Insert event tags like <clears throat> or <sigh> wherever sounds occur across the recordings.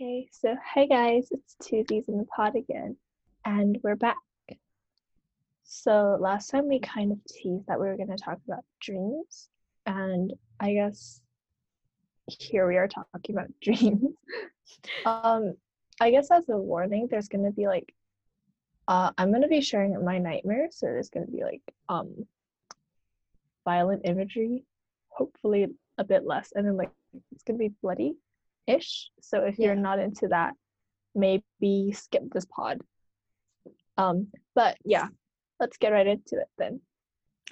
Okay, so hi guys, it's Tuesdays in the pod again, and we're back. So last time we kind of teased that we were going to talk about dreams, and I guess here we are talking about <laughs> dreams. um, I guess as a warning, there's going to be like, uh, I'm going to be sharing my nightmares, so there's going to be like um, violent imagery, hopefully a bit less, and then like it's going to be bloody ish. So if you're not into that, maybe skip this pod. Um, but yeah, let's get right into it then.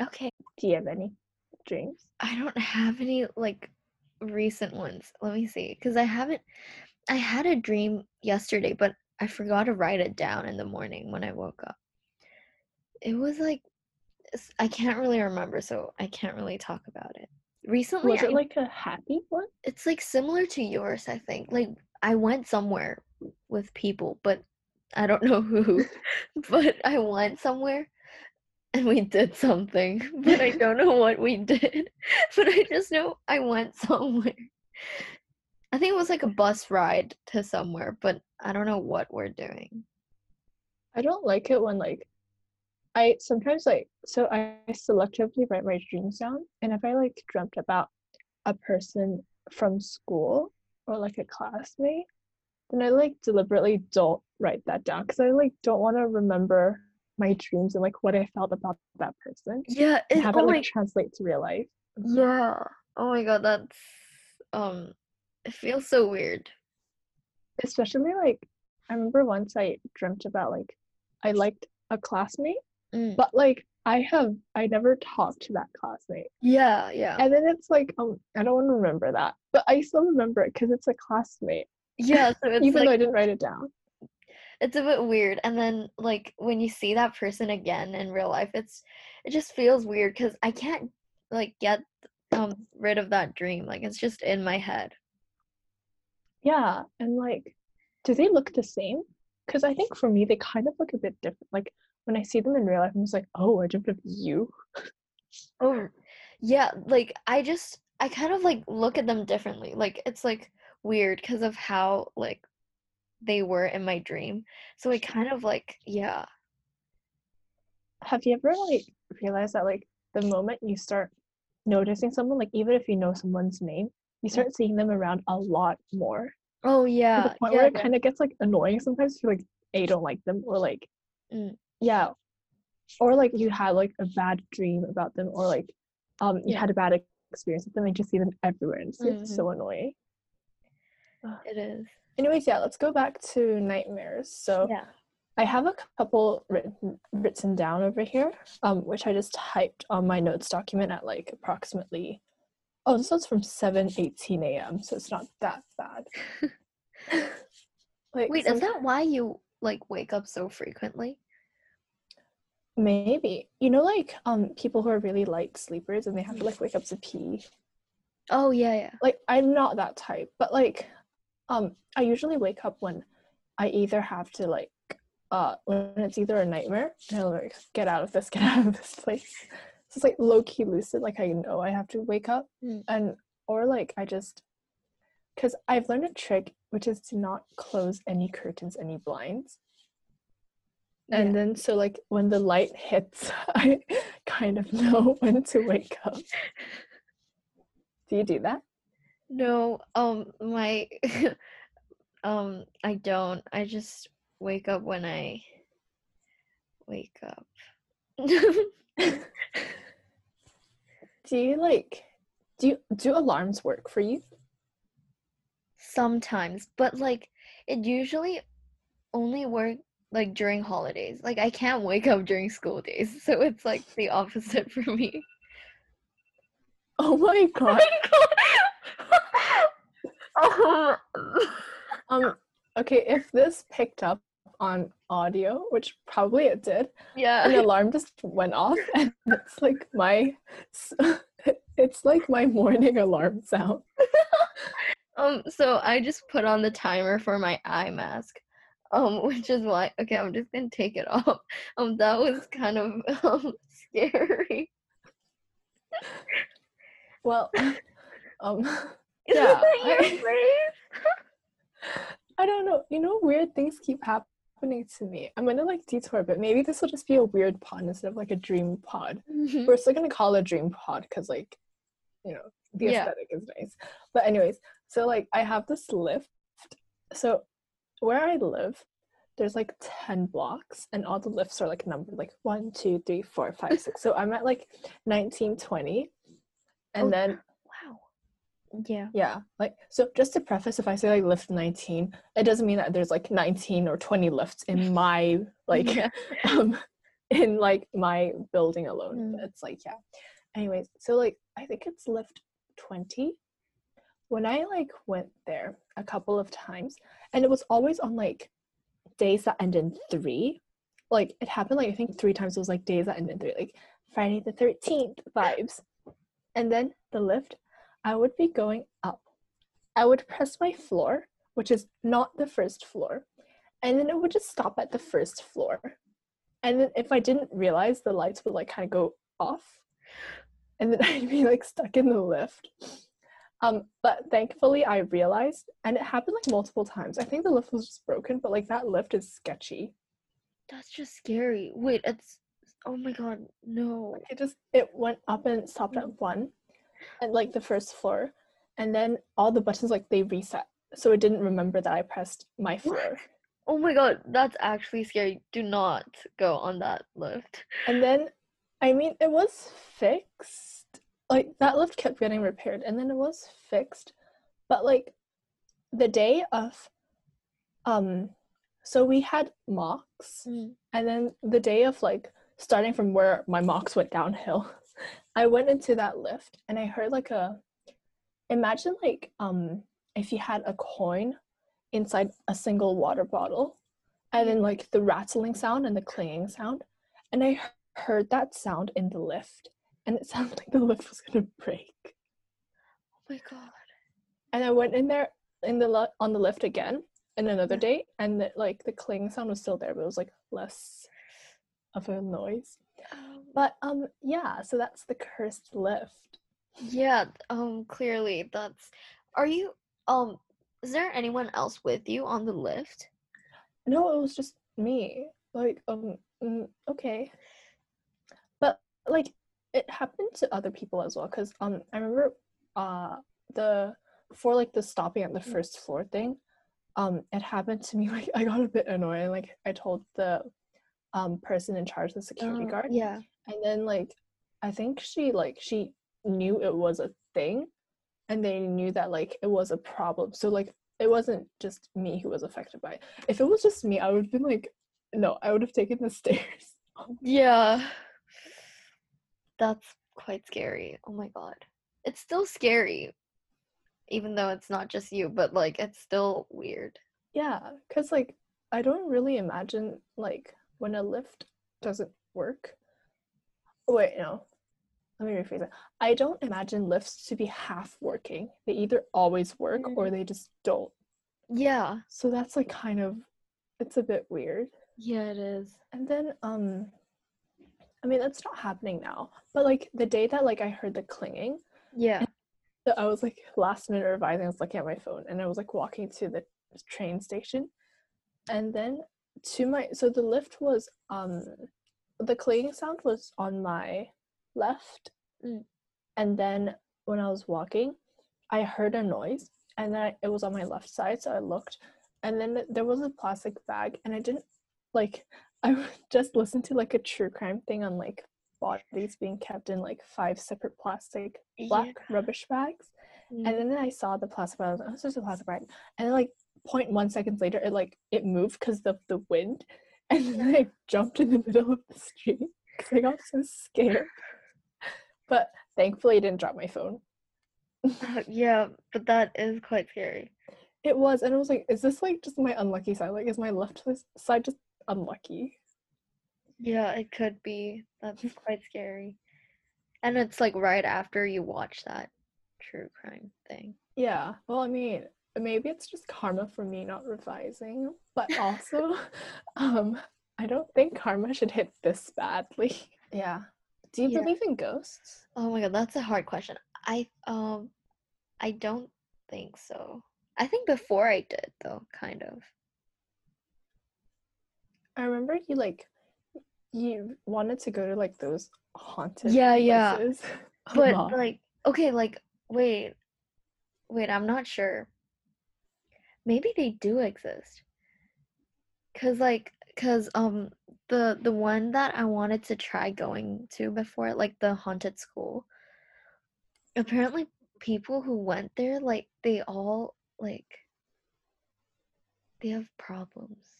Okay. Do you have any dreams? I don't have any like recent ones. Let me see. Because I haven't, I had a dream yesterday, but I forgot to write it down in the morning when I woke up. It was like, I can't really remember, so I can't really talk about it. Recently, Was it I- like a happy one? it's like similar to yours, I think. Like, I went somewhere with people, but I don't know who. <laughs> <laughs> but I went somewhere and we did something, <laughs> but I don't know what we did. But I just know I went somewhere. I think it was like a bus ride to somewhere, but I don't know what we're doing. I don't like it when like I sometimes like so I selectively write my dreams down and if I like dreamt about a person from school or like a classmate, then I like deliberately don't write that down because I like don't want to remember my dreams and like what I felt about that person Yeah, it, have oh it my like translate to real life. yeah. Oh my god, that's um it feels so weird. Especially like I remember once I dreamt about like I liked a classmate, Mm. but like I have I never talked to that classmate. Yeah, yeah. And then it's like, um, I don't want to remember that, but I still remember it because it's a classmate, Yeah, so <laughs> it's even like though I didn't write it down. it's a bit weird and then like when you see that person again in real life it's it just feels weird because i can't like get um rid of that dream like it's just in my head Yeah, and like, do they look the same? Because I think for me, they kind of look a bit different. Like when I see them in real life, I'm just like, oh, I dreamt of you. oh yeah like i just i kind of like look at them differently like it's like weird because of how like they were in my dream so I kind of like yeah Have you ever like realized that like the moment you start noticing someone, like even if you know someone's name, you start seeing them around a lot more oh yeah. to the point yeah, where it yeah. kind of gets like annoying sometimes. If you like a don't like them or like Mm. Yeah, or like you had like a bad dream about them or like um you Yeah. had a bad experience with them and you just see them everywhere and it's Mm-hmm. so annoying. it is Anyways, yeah, let's go back to nightmares. So yeah I have a couple written written down over here, um, which I just typed on my notes document at like approximately. Oh, this one's from seven eighteen a.m. So it's not that bad. <laughs> <laughs> like, wait is that why you like wake up so frequently maybe you know like um people who are really like sleepers and they have to like wake up to pee. oh yeah yeah Like I'm not that type, but like, um, I usually wake up when I either have to like, uh, when it's either a nightmare and I'm like, get out of this, get out of this place. So it's like low key lucid, like I know I have to wake up, Mm. and or like I just, because I've learned a trick which is to not close any curtains, any blinds. And then so like when the light hits, <laughs> I kind of know <laughs> when to wake up. Do you do that? No, um, my, <laughs> um, I don't. I just wake up when I wake up. Do you like do you do alarms work for you? Sometimes, but like it usually only work like during holidays. Like I can't wake up during school days, <laughs> so it's like the opposite for me. <laughs> Oh my <laughs> god. um, um okay, if this picked up on audio, which probably it did, Yeah. an alarm just went off and it's like my it's like my morning alarm sound. Um, so I just put on the timer for my eye mask. Um, <laughs> which is why okay, I'm just gonna take it <laughs> off. Um, that was kind of <laughs> um scary. Well, um Is Yeah, that your I-? I don't know. You know, weird things keep happening to me. I'm gonna like detour, but maybe this will just be a weird pod instead of like a dream pod. Mhm. We're still gonna call it a dream pod because like, you know, the Yeah. aesthetic is nice. But anyways, so like I have this lift. So where I live, there's like 10 blocks and all the lifts are like numbered like one, two, three, four, five, <laughs> six. So I'm at like 1920. And Oh. then Wow. Yeah. yeah, like so just to preface, if I say like lift 19, it doesn't mean that there's like 19 or 20 lifts in <laughs> my like Yeah. <laughs> um in like my building alone. Mm. It's like yeah. Anyways, so like I think it's lift 20. When I like went there a couple of times, and it was always on like days that end in three. Like it happened like I think three times it was like days that end in three, like Friday the 13th vibes. And then the lift, I would be going up. I would press my floor, which is not the first floor, and then it would just stop at the first floor. And then if I didn't realize, the lights would like kind of go off, and then <laughs> I'd be like stuck in the lift. Um, but thankfully I realized, and it happened like multiple times. I think the lift was just broken, but like that lift is sketchy. That's just scary. Wait, it's oh my god, no. It just it went up and stopped at one, at like the first floor, and then all the buttons like they reset, so it didn't remember that I pressed my floor. Oh my god, that's actually scary. Do not go on that lift. And then, I mean, it was fixed. Like that lift kept getting repaired, and then it was fixed. But like, the day of, um, so we had mocks, Mm. and then the day of like starting from where my mocks went downhill, <laughs> I went into that lift, and I heard like a, imagine like um if you had a coin inside a single water bottle, and then like the rattling sound and the clanging sound, and I heard that sound in the lift and it sounded like the lift was gonna break Oh my god. and i went in there in the li- on the lift again in another Yeah. day and the, like the cling sound was still there but it was like less of a noise Um, but um yeah so that's the cursed lift yeah, um clearly that's are you um is there anyone else with you on the lift? no it was just me like um okay but like it happened to other people as well because um i remember uh the for like the stopping at the Mm. first floor thing um it happened to me <laughs> like i got a bit annoyed and like i told the um person in charge the security Uh, guard Yeah. and then like i think she like she knew it was a thing and they knew that like it was a problem so like it wasn't just me who was affected by it if it was just me i would have been like no i would have taken the <laughs> stairs Yeah. That's quite scary. Oh my god. It's still scary. Even though it's not just you, but like it's still weird. yeah because like i don't really imagine like when a lift doesn't work wait no let me rephrase it i don't imagine lifts to be half working they either always work or they just don't Yeah. so that's like kind of it's a bit weird Yeah, it is. And then um I mean it's not happening now, but like the day that like I heard the clinging, Yeah. so I was like last minute revising, I was looking at my phone and I was like walking to the train station. And then to my so the lift was um the clinging sound was on my left. Mm. And then when I was walking, I heard a noise and then I, it was on my left side, so I looked and then there was a plastic bag and I didn't like I <laughs> just listened to like a true crime thing on like bodies being kept in like five separate plastic black rubbish bags. Mm. And then I saw the plastic bag. I was like, oh, a plastic bag. And then like 0.1 seconds later, it like it moved because of the wind. <laughs> And then I jumped in the middle of the street because I got so scared. But thankfully, I didn't drop my phone. Uh, yeah, but that is quite scary. It was, and I was like, is this like just my unlucky side? Like, is my left side just unlucky? Yeah, it could be. That's <laughs> quite scary. And it's like right after you watch that true crime thing. Yeah. Well, I mean, maybe it's just karma for me not revising, but also, <laughs> <laughs> um, I don't think karma should hit this badly. Yeah. Do you Yeah. believe in ghosts? Oh my god, that's a hard question. I um I don't think so. I think before I did though, kind of. I remember you like you wanted to go to like those haunted Yeah, yeah. places a <laughs> But lot. like okay, like wait. Wait, I'm not sure. Maybe they do exist. Cuz like cuz um the the one that I wanted to try going to before like the haunted school. Apparently people who went there like they all like they have problems.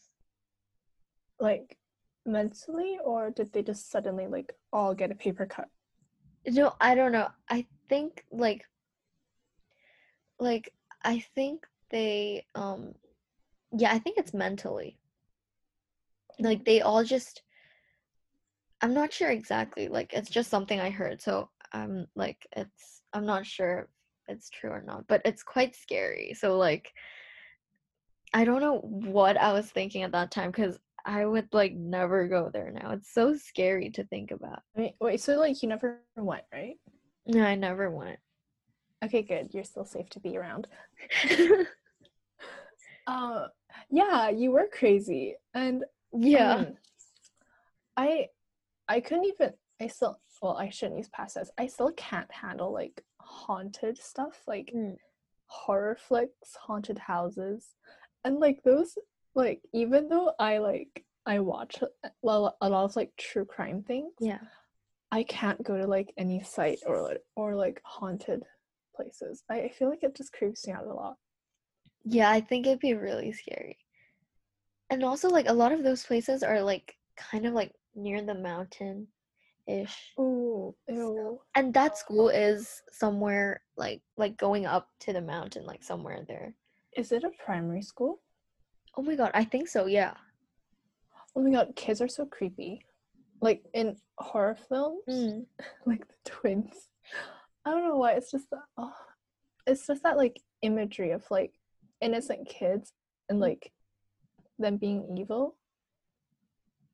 Like mentally or did they just suddenly like all get a paper cut? No, I don't know. I think like like I think they um yeah, I think it's mentally. Like they all just I'm not sure exactly. Like it's just something I heard. So I'm like it's I'm not sure if it's true or not, but it's quite scary. So like I don't know what I was thinking at that time cuz I would like never go there now. It's so scary to think about. Mean, wait, so like you never went, right? No, I never went. Okay, good. You're still safe to be around. <laughs> Uh, yeah, you were crazy, and yeah. um, I, I couldn't even. I still. Well, I shouldn't use past tense. I still can't handle like haunted stuff, like Mm. horror flicks, haunted houses, and like those. Like even though I like I watch a a lot of like true crime things, Yeah. I can't go to like any site or or like haunted places. I, I feel like it just creeps me out a lot. Yeah, I think it'd be really scary. And also like a lot of those places are like kind of like near the mountain ish. Ooh, ew. And that school is somewhere like like going up to the mountain, like somewhere there. Is it a primary school? Oh my god, I think so, yeah. Oh my god, kids are so creepy. Like in horror films, Mm. <laughs> like the twins. I don't know why. It's just that. Oh, it's just that like imagery of like innocent kids and like them being evil.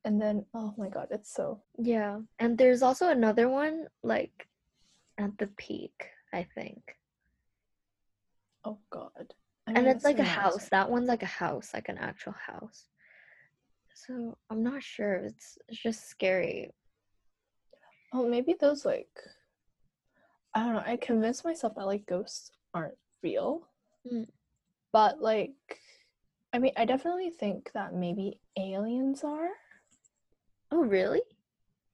And then, oh my god, it's so. Yeah. And there's also another one like at the peak, I think. Oh god. I And it's like a nice. house. That one's like a house, like an actual house. So I'm not sure. It's it's just scary. Oh, maybe those like I don't know. I convinced myself that like ghosts aren't real. Mm. But like I mean, I definitely think that maybe aliens are Oh really?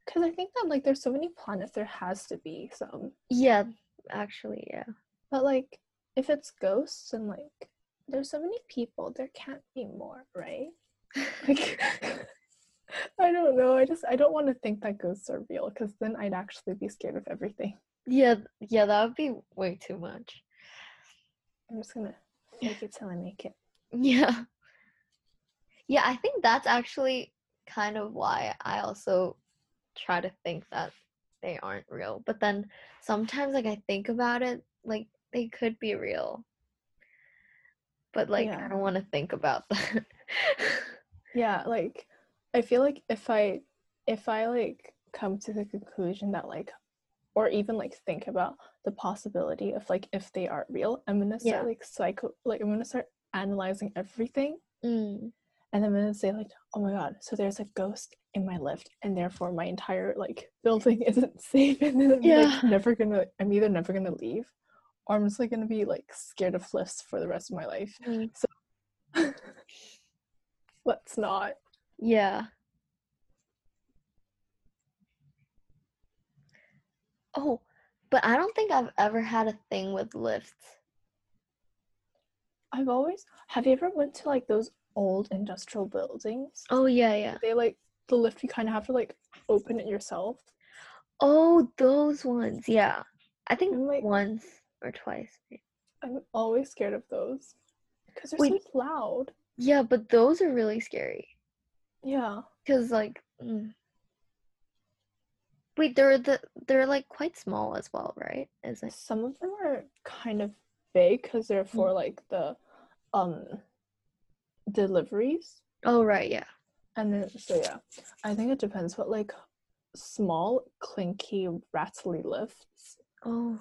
cuz I think that like there's so many planets there has to be some. Yeah, actually, yeah. But like if it's ghosts and like there's so many people, there can't be more, right? <laughs> Like <laughs> I don't know. I just I don't want to think that ghosts are real cuz then I'd actually be scared of everything. Yeah, yeah, that would be way too much. I'm just to make it till I make it. Yeah. Yeah, I think that's actually kind of why I also try to think that they aren't real. But then sometimes like I think about it, like they could be real. But like I don't want to think about that. <laughs> yeah like i feel like if i if i like come to the conclusion that like or even like think about the possibility of like if they are real i'm gonna start Yeah. like psycho like i'm gonna start analyzing everything Mm, and i'm gonna say like oh my god so there's a ghost in my lift and therefore my entire like building <laughs> isn't safe and then i'm Yeah. like never gonna i'm either never gonna leave or i'm just like gonna be like scared of lifts for the rest of my life mm, <laughs> let's not yeah. Oh, but I don't think I've ever had a thing with lifts. I've always have you ever went to like those old industrial buildings? Oh yeah, yeah. They like the lift you kind of have to like open it yourself. Oh, those ones. Yeah. I think like- once or twice. I'm always scared of those because they're Wait. so loud. Yeah, but those are really scary. Yeah. Cause like, mm. wait, they're the they're like quite small as well, right? Is it? Some of them are kind of big because they're Mm. for like the um deliveries. Oh right, yeah. And then so yeah. I think it depends what like small, clinky, rattly lifts. Oh,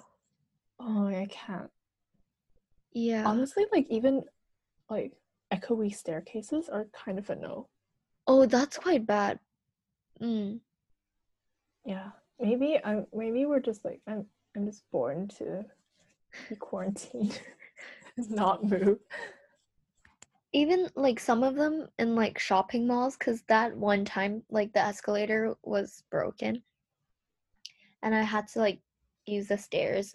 Oh I can't. Yeah. Honestly, like even like echoey staircases are kind of a no. oh, that's quite bad. Mm. Yeah. Maybe I'm maybe we're just like I'm I'm just born to be <laughs> quarantined and <laughs> not move. Even like some of them in like shopping malls, because that one time like the escalator was broken, and I had to like use the stairs,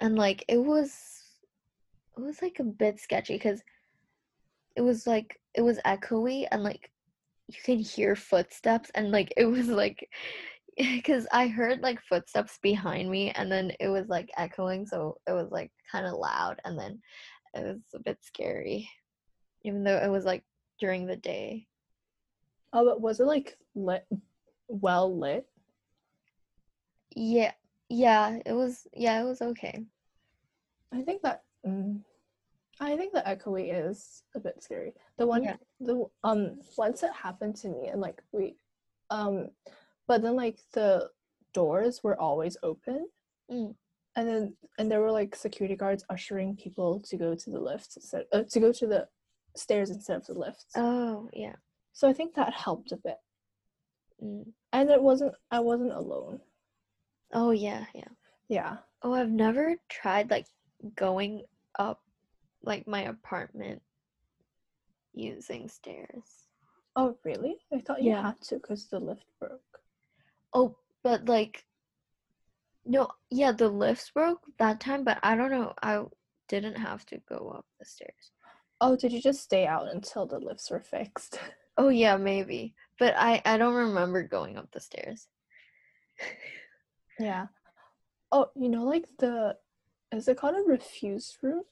and like it was, it was like a bit sketchy because it was like it was echoey and like you can hear footsteps and like it was like <laughs> because I heard like footsteps behind me and then it was like echoing so it was like kind of loud and then it was a bit scary even though it was like during the day Oh, but was it like lit well lit? yeah yeah it was yeah it was okay I think that mm, I think the echoey is a bit scary. The one Yeah. the um once it happened to me and like we um but then like the doors were always open Mm. and then and there were like security guards ushering people to go to the lift instead uh, to go to the stairs instead of the lifts. oh yeah So I think that helped a bit. mm. And it wasn't I wasn't alone. Oh yeah yeah Yeah. oh i've never tried like going up like my apartment using stairs Oh really? I thought you Yeah. had to because the lift broke. Oh, but like, no, yeah, the lifts broke that time, but I don't know. I didn't have to go up the stairs. Oh, did you just stay out until the lifts were fixed? Oh yeah, maybe, but I I don't remember going up the stairs. <laughs> Yeah. Oh, you know, like the is it called a refuse room?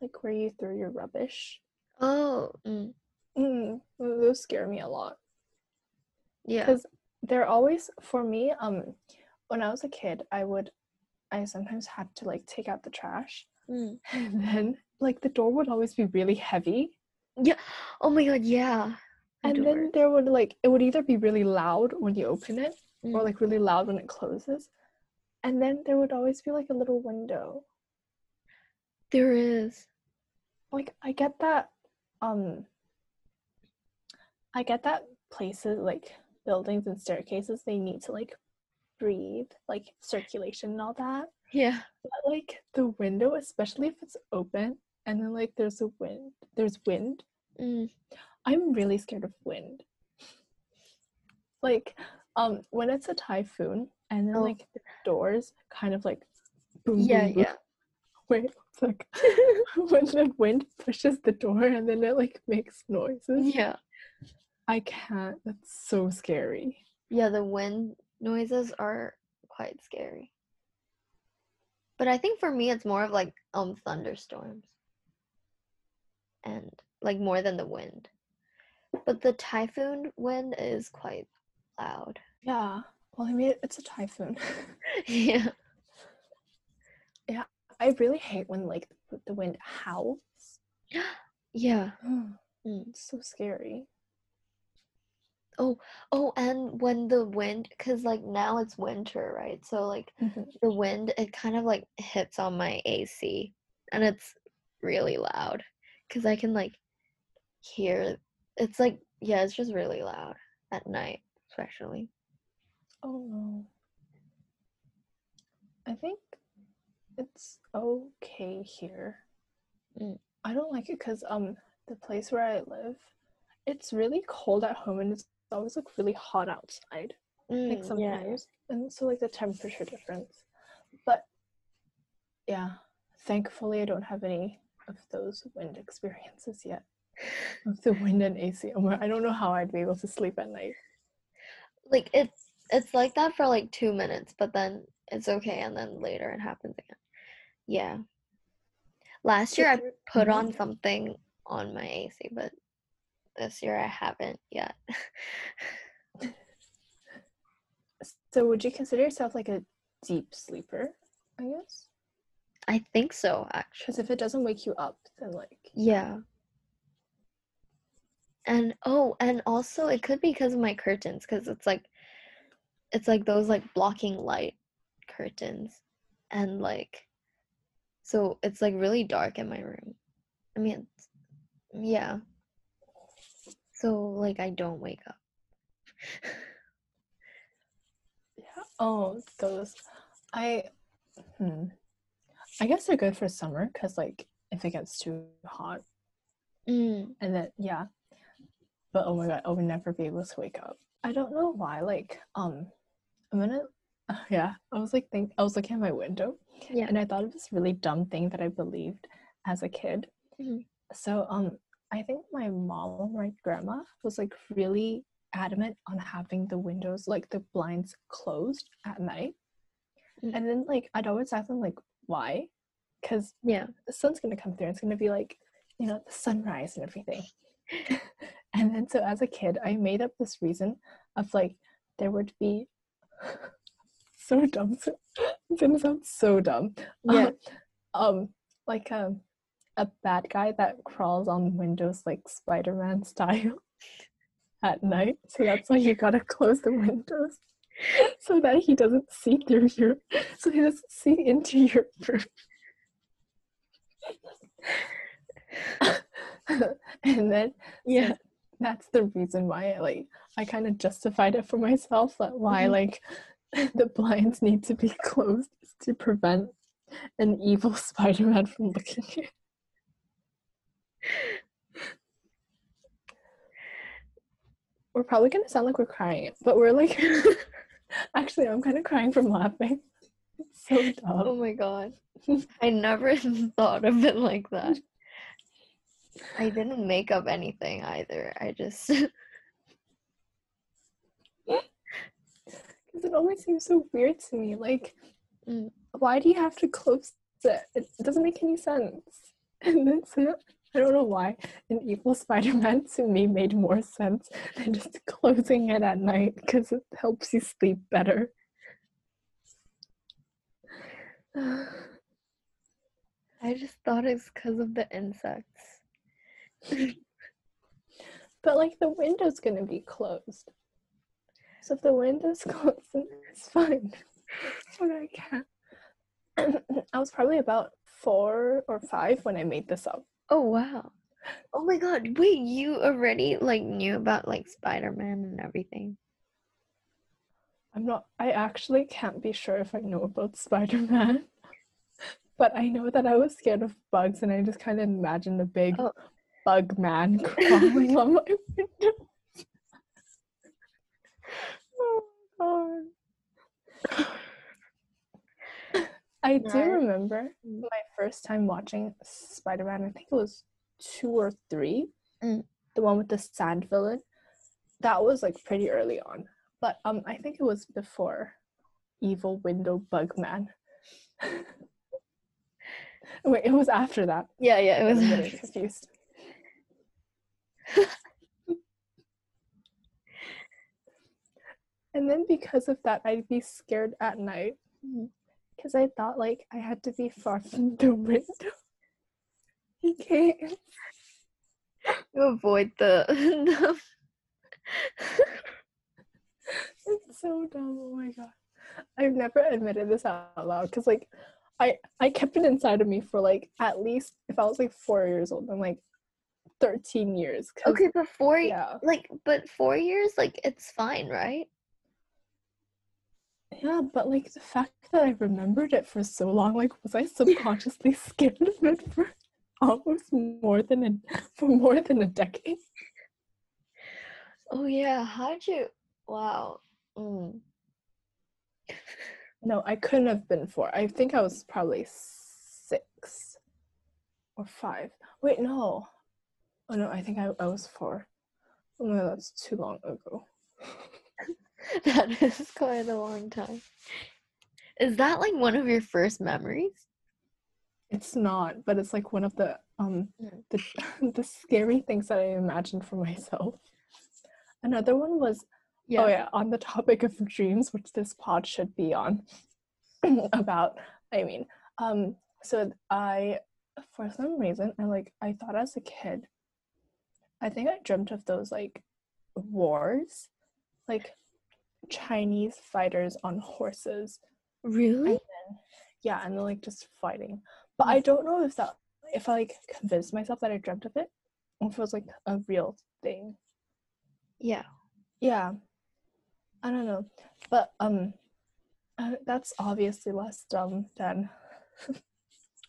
Like where you throw your rubbish. Oh, mm, Mm, those scare me a lot yeah. because they're always for me. Um, when I was a kid, I would, I sometimes had to like take out the trash, Mm. <laughs> and then like the door would always be really heavy, Yeah. Oh my god, yeah. the and door. then there would like it would either be really loud when you open it, or Mm. like really loud when it closes, and then there would always be like a little window. there is. like I get that um I get that places like buildings and staircases they need to like breathe like circulation and all that Yeah. but like the window especially if it's open and then like there's a wind there's wind Mm. I'm really scared of wind like um when it's a typhoon and then Oh. like the doors kind of like boom Yeah, boom, boom. yeah. <laughs> wait it's like <laughs> when the wind pushes the door and then it like makes noises Yeah. I can't. That's so scary. Yeah, the wind noises are quite scary. But I think for me it's more of like um thunderstorms. And like more than the wind. But the typhoon wind is quite loud. Yeah. Well, I mean, it's a typhoon. <laughs> <laughs> yeah. Yeah. I really hate when like the- wind howls. <gasps> Yeah. <gasps> Mm. It's so scary. Oh, oh, and when the wind cuz like now it's winter, right? So like Mhm. the wind it kind of like hits on my AC and it's really loud cuz I can like hear it's like yeah, it's just really loud at night especially. Oh no. I think it's okay here. Mm. I don't like it because um the place where I live, it's really cold at home and it's always like really hot outside. like Mm, yeah. sometimes and so like the temperature difference but yeah thankfully i don't have any of those wind experiences yet of the wind and ac i don't know how i'd be able to sleep at night Like it's it's like that for like 2 minutes, but then it's okay and then later it happens again. Yeah. Last year I put Mhm. on something on my AC, but this year I haven't yet. so would you consider yourself like a deep sleeper i guess I think so actually. because if it doesn't wake you up then like Yeah. And oh, and also it could be because of my curtains, because it's like it's like those like blocking light curtains. And like So it's like really dark in my room. I mean, yeah. So like I don't wake up. Yeah. Oh, those. I. Hmm. I guess they're good for summer because, like, if it gets too hot, Mm, and then yeah. But oh my god, I would never be able to wake up. I don't know why. Like, um, I'm gonna. <laughs> Yeah, I was like, think I was looking at my window, yeah. and I thought of this really dumb thing that I believed as a kid. Mhm. So, um, I think my mom my grandma was like really adamant on having the windows, like the blinds, closed at night. Mm. And then, like, I'd always ask them, like, why? Because Yeah. the sun's gonna come through. And it's gonna be like, you know, the sunrise and everything. <laughs> and then, so as a kid, I made up this reason of like there would be <laughs> so dumb. so- It's gonna sound so dumb. Yeah. um, like a a bad guy that crawls on windows like Spider-Man style <laughs> at night. So that's why you gotta close the windows <laughs> so that he doesn't see through your so he doesn't see into your room. and then Yeah. That's the reason why I like I kind of justified it for myself that why Mhm. like <laughs> the blinds need to be <laughs> closed is to prevent an evil <laughs> Spider-Man from looking in. We're probably gonna sound like we're crying, but we're like actually I'm kind of crying from laughing. It's so dumb. Oh my god. I never thought of it like that. I didn't make up anything either. I just <laughs> Because it always seems so weird to me. Like, Mm. why do you have to close it? It doesn't make any sense. <laughs> And then so I don't know why an evil Spider-Man to me made more sense than just closing it at night because it helps you sleep better. <sighs> <sighs> I just thought it's because of the insects. But like the window's gonna be closed. So if the window's <laughs> closed, it's fine. But I can't. <clears throat> I was probably about four or five when I made this up. Oh wow. Oh my god. Wait, you already like knew about like Spider-Man and everything. I'm not, I actually can't be sure if I know about Spider Man. <laughs> But I know that I was scared of bugs and I just kind of imagined a big Oh. Bug man <laughs> crawling on my window. oh my god. I do remember Mm. my first time watching Spider Man, I think it was two or three. Mm. The one with the sand villain. That was like pretty early on. But um I think it was before Evil Window Bug Man. <laughs> Wait, it was after that. Yeah, yeah, it I'm was getting confused. And then because of that, I'd be scared at night because I thought like I had to be far from the window. <laughs> You can't. to avoid the, <laughs> the <laughs> It's so dumb. Oh my god. I've never admitted this out loud because like I I kept it inside of me for like at least if I was like four years old, I'm like 13 years. Okay, but four Yeah. like but four years, like it's fine, right? Yeah, but like the fact that I remembered it for so long, like was I <laughs> subconsciously scared of it for almost more than a for more than a decade? Oh yeah, how'd you wow. Mm. <laughs> No, I couldn't have been four. I think I was probably six or five. Wait, no. Oh no, I think I, I was four. Oh no, that's too long ago. <laughs> That is quite a long time. Is that like one of your first memories? It's not, but it's like one of the um the <laughs> the scary things that I imagined for myself. Another one was yeah. Oh yeah, on the topic of dreams, which this pod should be on. <clears throat> about, I mean, um, so I, for some reason, I like I thought as a kid, I think I dreamt of those like wars, like Chinese fighters on horses. Really? Yeah, and they're like just fighting. But I don't know if that if I like convinced myself that I dreamt of it, or if it was like a real thing. Yeah. Yeah. I don't know. But um uh, that's obviously less dumb than <laughs>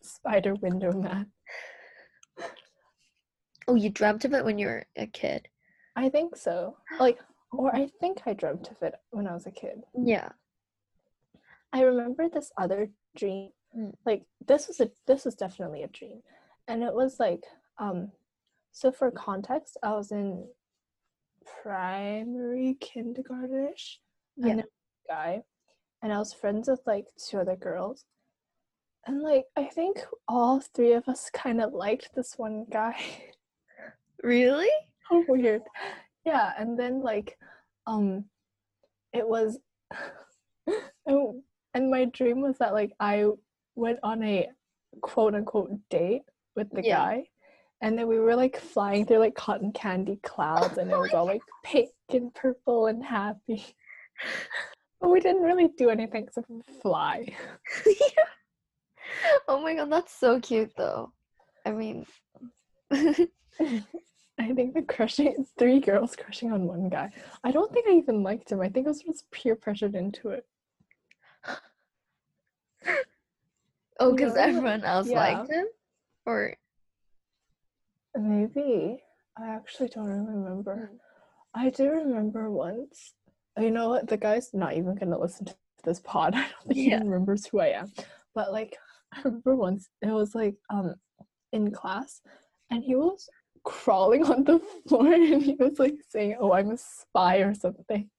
Spider Window Man. Oh, you dreamt of it when you were a kid. I think so. Like or I think I dreamt of it when I was a kid. Yeah. I remember this other dream. Mm. Like this was a this was definitely a dream. And it was like um so for context, I was in primary kindergartenish Yeah. and a guy and I was friends with like two other girls. And like I think all three of us <laughs> kind of liked this one guy. Really? How weird. Yeah, and then like um it was <laughs> and and my dream was that like I went on a quote unquote date with the Yeah. guy and then we were like flying through like cotton candy clouds and it was all like pink and purple and happy. <laughs> But we didn't really do anything except fly. <laughs> Oh my god, that's so cute though. I mean, I think the crushing three girls crushing on one guy. I don't think I even liked him. I think I was just peer pressured into it. oh, because everyone else yeah. liked him? Or, Maybe. I actually don't remember. I do remember once. You know what? The guy's not even gonna listen to this pod. <laughs> I don't think he Yeah. even remembers who I am. But like <laughs> I remember once it was like um in class and he was crawling on the <laughs> floor and he was like saying, Oh, I'm a spy or something.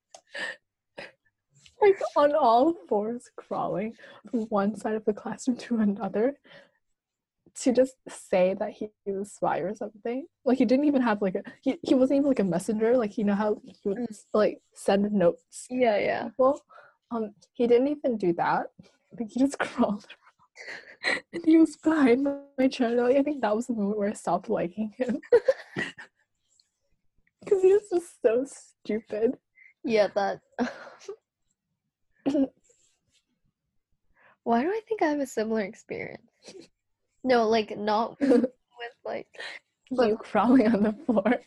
<laughs> like on all fours crawling from one side of the classroom to another to just say that he was a spy or something. Like he didn't even have like a he, he wasn't even like a messenger. Like you know how he would Mm. like send notes yeah, yeah. people. Um, he didn't even do that. I think he just <laughs> crawled. And <laughs> he was behind my. Like, I think that was the moment where I stopped liking him. <laughs> Because he was just so stupid. Yeah, that. <laughs> Why do I think I have a similar experience? No, like not with like But- you crawling on the floor. like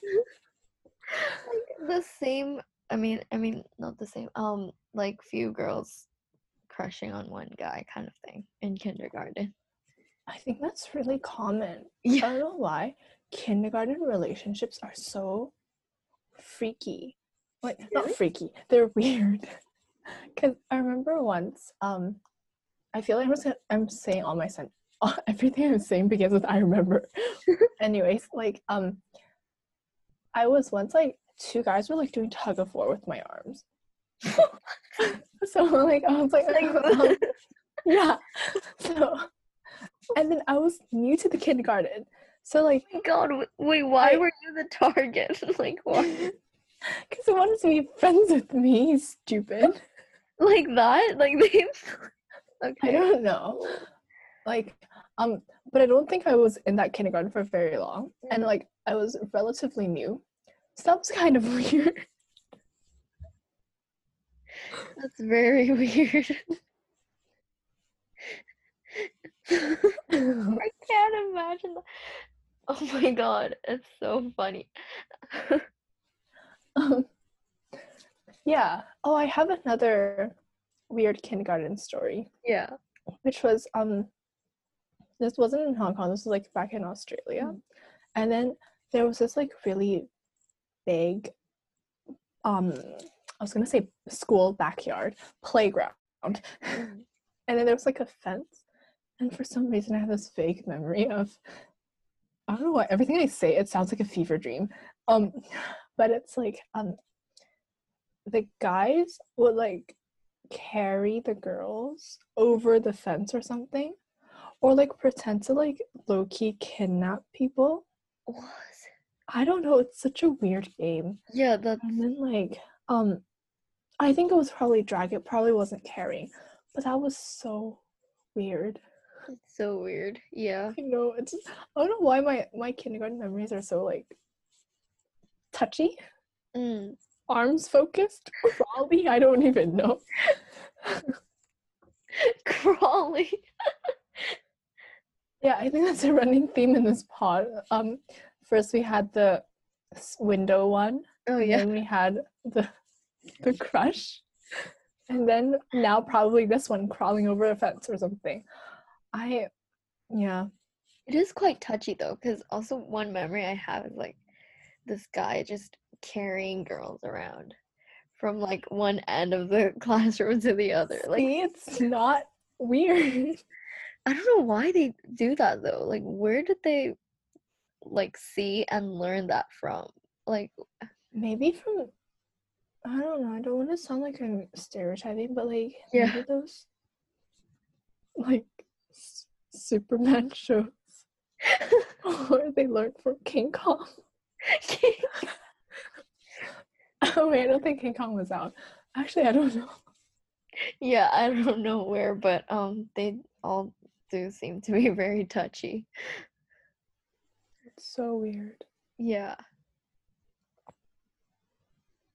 the same I mean I mean not the same um like few girls crushing on one guy kind of thing in kindergarten. I think that's really common. Yeah. I don't know why. Kindergarten relationships are so freaky. Like not freaky. They're <laughs> weird. Cause I remember once, um, I feel like I'm, just, I'm saying all my sen- all, <laughs> everything I'm saying begins with I remember. <laughs> Anyways, like um, I was once like two guys were like doing tug of war with my arms. <laughs> so like I was like, <laughs> um, <laughs> yeah. So and then I was new to the kindergarten. So like Oh my God, wait, why I- were you the target? like why? because he wanted to be friends with me, stupid. Like that? Like they I don't know. Like, um, but I don't think I was in that kindergarten for very long. And like I was relatively new. So that was kind of weird. That's very <laughs> weird. I can't imagine that. Oh my god, it's so funny. <laughs> Um, yeah. Oh, I have another weird kindergarten story. yeah. which was um this wasn't in Hong Kong, this was like back in Australia. Mm. And then there was this like really big um I was gonna say school backyard playground. Mm. and then there was like a fence. And for some reason I have this vague memory of I don't know why everything I say it sounds like a fever dream. Um but it's like um the guys would like carry the girls over the fence or something or like pretend to like low-key kidnap people What? i don't know it's such a weird game Yeah, that's and then like um i think it was probably drag it probably wasn't carrying but that was so weird it's so weird. Yeah. you know it's i don't know why my my kindergarten memories are so like touchy Mm. arms focused <laughs> crawly i don't even know <laughs> Crawley. <laughs> Yeah, I think that's a running theme in this pod. Um, first we had the window one, Oh yeah. and then we had the <laughs> the crush, and then now probably this one crawling over a fence or something. I, yeah, It is quite touchy though, because also one memory I have is like this guy just carrying girls around from like one end of the <laughs> classroom to the other. Like see, it's not weird. <laughs> I don't know why they do that though. Like where did they like see and learn that from? Like Maybe from I don't know. I don't want to sound like I'm stereotyping, but like Yeah. those like s- Superman <laughs> shows, <laughs> or they learned from King Kong. King. <laughs> oh wait, I don't think King Kong was out. Actually, I don't know. yeah, I don't know where, but um they all do seem to be very touchy. It's so weird. Yeah.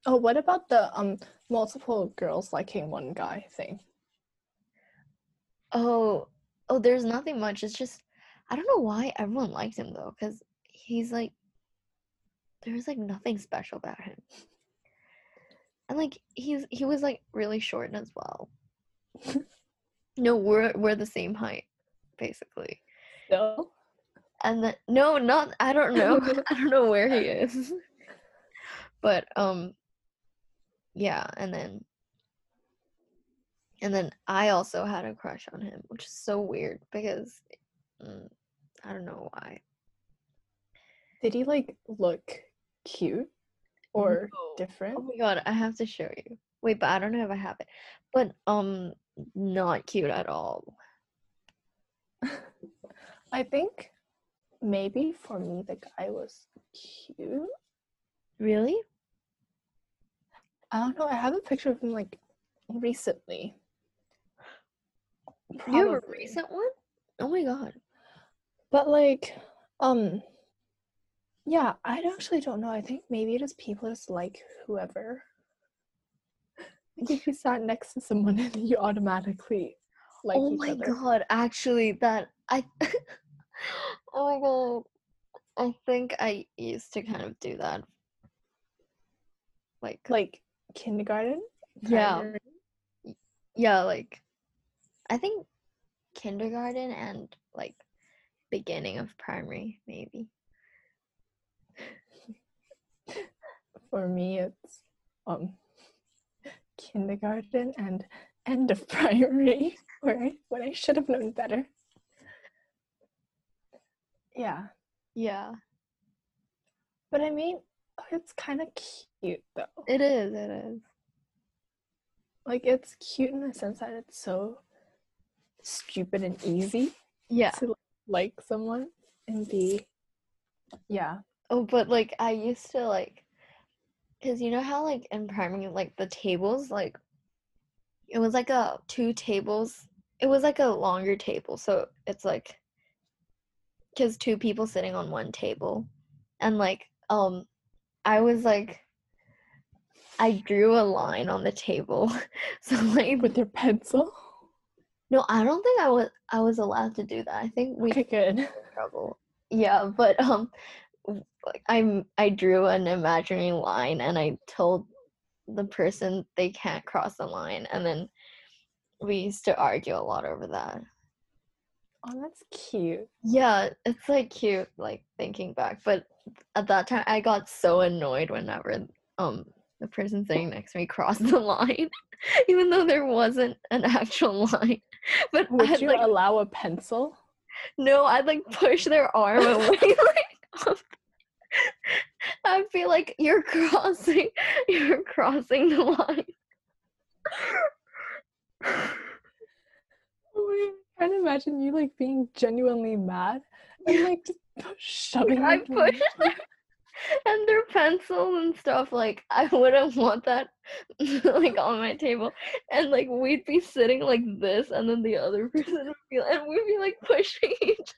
Oh, what about the um multiple girls liking one guy thing? Oh, oh, there's nothing much. It's just I don't know why everyone liked him though, because he's like there's like nothing special about him. And like he's he was like really short as well. no, we're we're the same height, basically. No. And then no, not I don't know. <laughs> <laughs> I don't know where he is. but um yeah, and then and then I also had a crush on him, which is so weird because mm, I don't know why. Did he like look cute or No. different? Oh my god, I have to show you. Wait, but I don't know if I have it. But um not cute at all. <laughs> I think maybe for me the guy was cute. Really? I don't know. I have a picture of him like recently. You have a recent one? Oh my god. But like, um, yeah, I actually don't know. I think maybe just people just like whoever. Like if you sat next to someone <laughs> and you automatically like oh my other. god, actually that I <laughs> Oh my god. I think I used to kind of do that. Like Like kindergarten. yeah, yeah, like I think kindergarten and like beginning of primary maybe. <laughs> For me, it's um kindergarten and end of primary, <laughs> where I, when I should have known better. Yeah, Yeah. but I mean, it's kind of cute though. It is, it is. Like it's cute in the sense that it's so stupid and easy Yeah. to like someone and be, yeah, Oh, but like I used to like, cause you know how like in primary, like the tables, like it was like a two tables. It was like a longer table, so it's like, cause two people sitting on one table, and like um, I was like, I drew a line on the table, <laughs> so like with your pencil. no, I don't think I was I was allowed to do that. I think we Okay, good. <laughs> trouble. Yeah, but um, like I'm I drew an imaginary line and I told the person they can't cross the line, and then we used to argue a lot over that. Oh, that's cute. Yeah, it's like cute, like thinking back, but at that time I got so annoyed whenever um the person sitting next to me crossed <laughs> the line, even though there wasn't an actual line. But Would I'd you like allow a pencil? No, I'd like push their arm away. <laughs> like, <laughs> I'd be like, "You're crossing, you're crossing the line." Oh I can't imagine you like being genuinely mad and like just shoving I push them, <laughs> and their pencils and stuff. Like, I wouldn't want that <laughs> like on my table, and like we'd be sitting like this, and then the other <laughs> person would be, and we'd be like pushing each.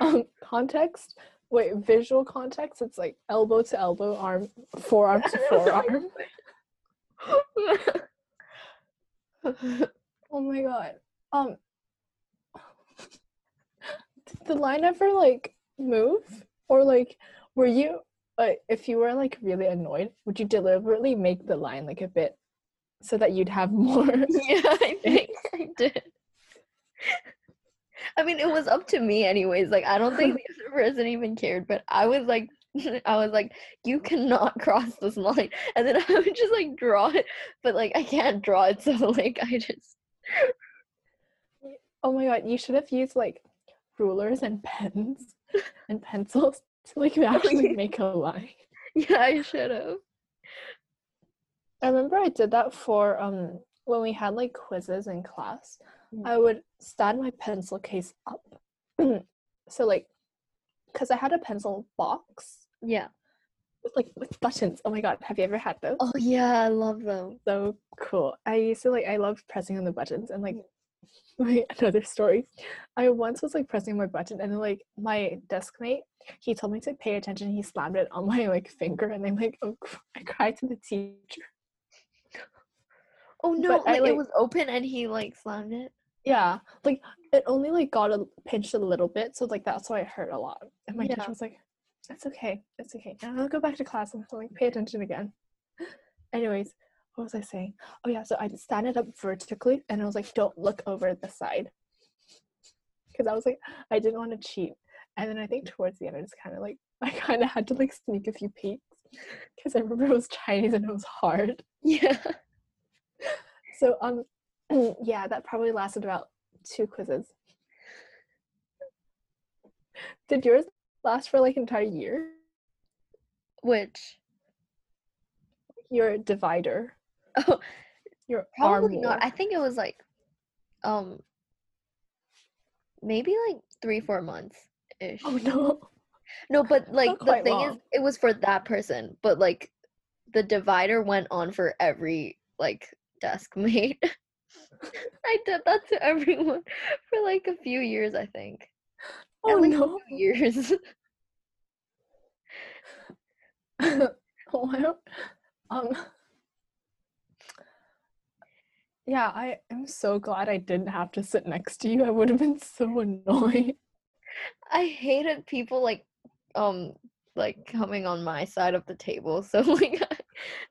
um context. Wait, visual context. It's like elbow to elbow, arm, forearm to forearm. Oh my god. Um Did the line ever like move? Or like were you like if you were like really annoyed, would you deliberately make the line like a bit so that you'd have <laughs> more? <laughs> Yeah, I think I did. I mean, it was up to me anyways. Like, I don't think <laughs> the other person even cared, but I was like, I was like, you cannot cross this line. And then I would just like draw it, but like, I can't draw it. So, like, I just, Oh my god, you should have used like rulers and pens <laughs> and pencils <laughs> to like <laughs> actually make a line. yeah, I should have. I remember I did that for um when we had like quizzes in class. Mm. I would stand my pencil case up. <clears throat> so like because I had a pencil box Yeah. with like with buttons. Oh my god, have you ever had those? Oh, yeah, I love them. So cool. I used to like I loved pressing on the buttons and like <laughs> wait, another story. I once was like pressing my button and then like my desk mate, he told me to pay attention. He slammed it on my like finger and I'm like, oh, <laughs> I cried to the teacher. Oh, no, I, like, like- it was open and he like slammed it. Yeah, like it only like got a pinched a little bit, so like that's why it hurt a lot. And my Yeah. teacher was like, "It's okay, it's okay." And I'll go back to class and like pay attention again. <laughs> Anyways, what was I saying? Oh yeah, so I stand it up vertically, and I was like, "Don't look over the side," because I was like, I didn't want to cheat. And then I think towards the end, I just kind of like <laughs> I kind of had to like sneak a few peeks because I remember it was Chinese and it was hard. Yeah. <laughs> So um <clears throat> yeah, that probably lasted about two quizzes. Did yours last for like an entire year? Which? Your divider. Oh, <laughs> Your arm Probably not. war. I think it was like, um, maybe like three, four months ish. Oh no. No, but <laughs> like the thing is, it was for that person, but like the divider went on for every like desk <laughs> mate. I did that to everyone for like a few years, I think. Oh At least no. years. oh wow. Um Yeah, I am so glad I didn't have to sit next to you. I would have been so annoyed. I hated people like um like coming on my side of the table, <laughs> so like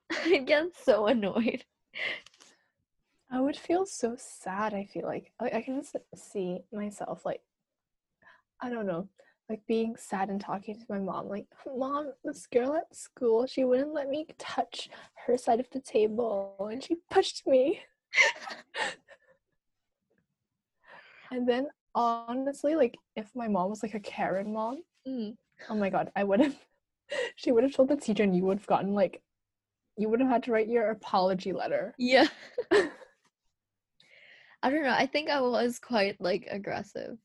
I, I get so annoyed. I would feel so sad. I feel like like I can just see myself like I don't know, like being sad and talking to my mom. Like, mom, this girl at school, she wouldn't let me touch her side of the table, and she pushed me. <laughs> and then honestly, like if my mom was like a Karen mom, Mm. oh my god, I would have. <laughs> She would have told the teacher, and you would have gotten like, you would have had to write your apology letter. Yeah. <laughs> I don't know. I think I was quite like aggressive,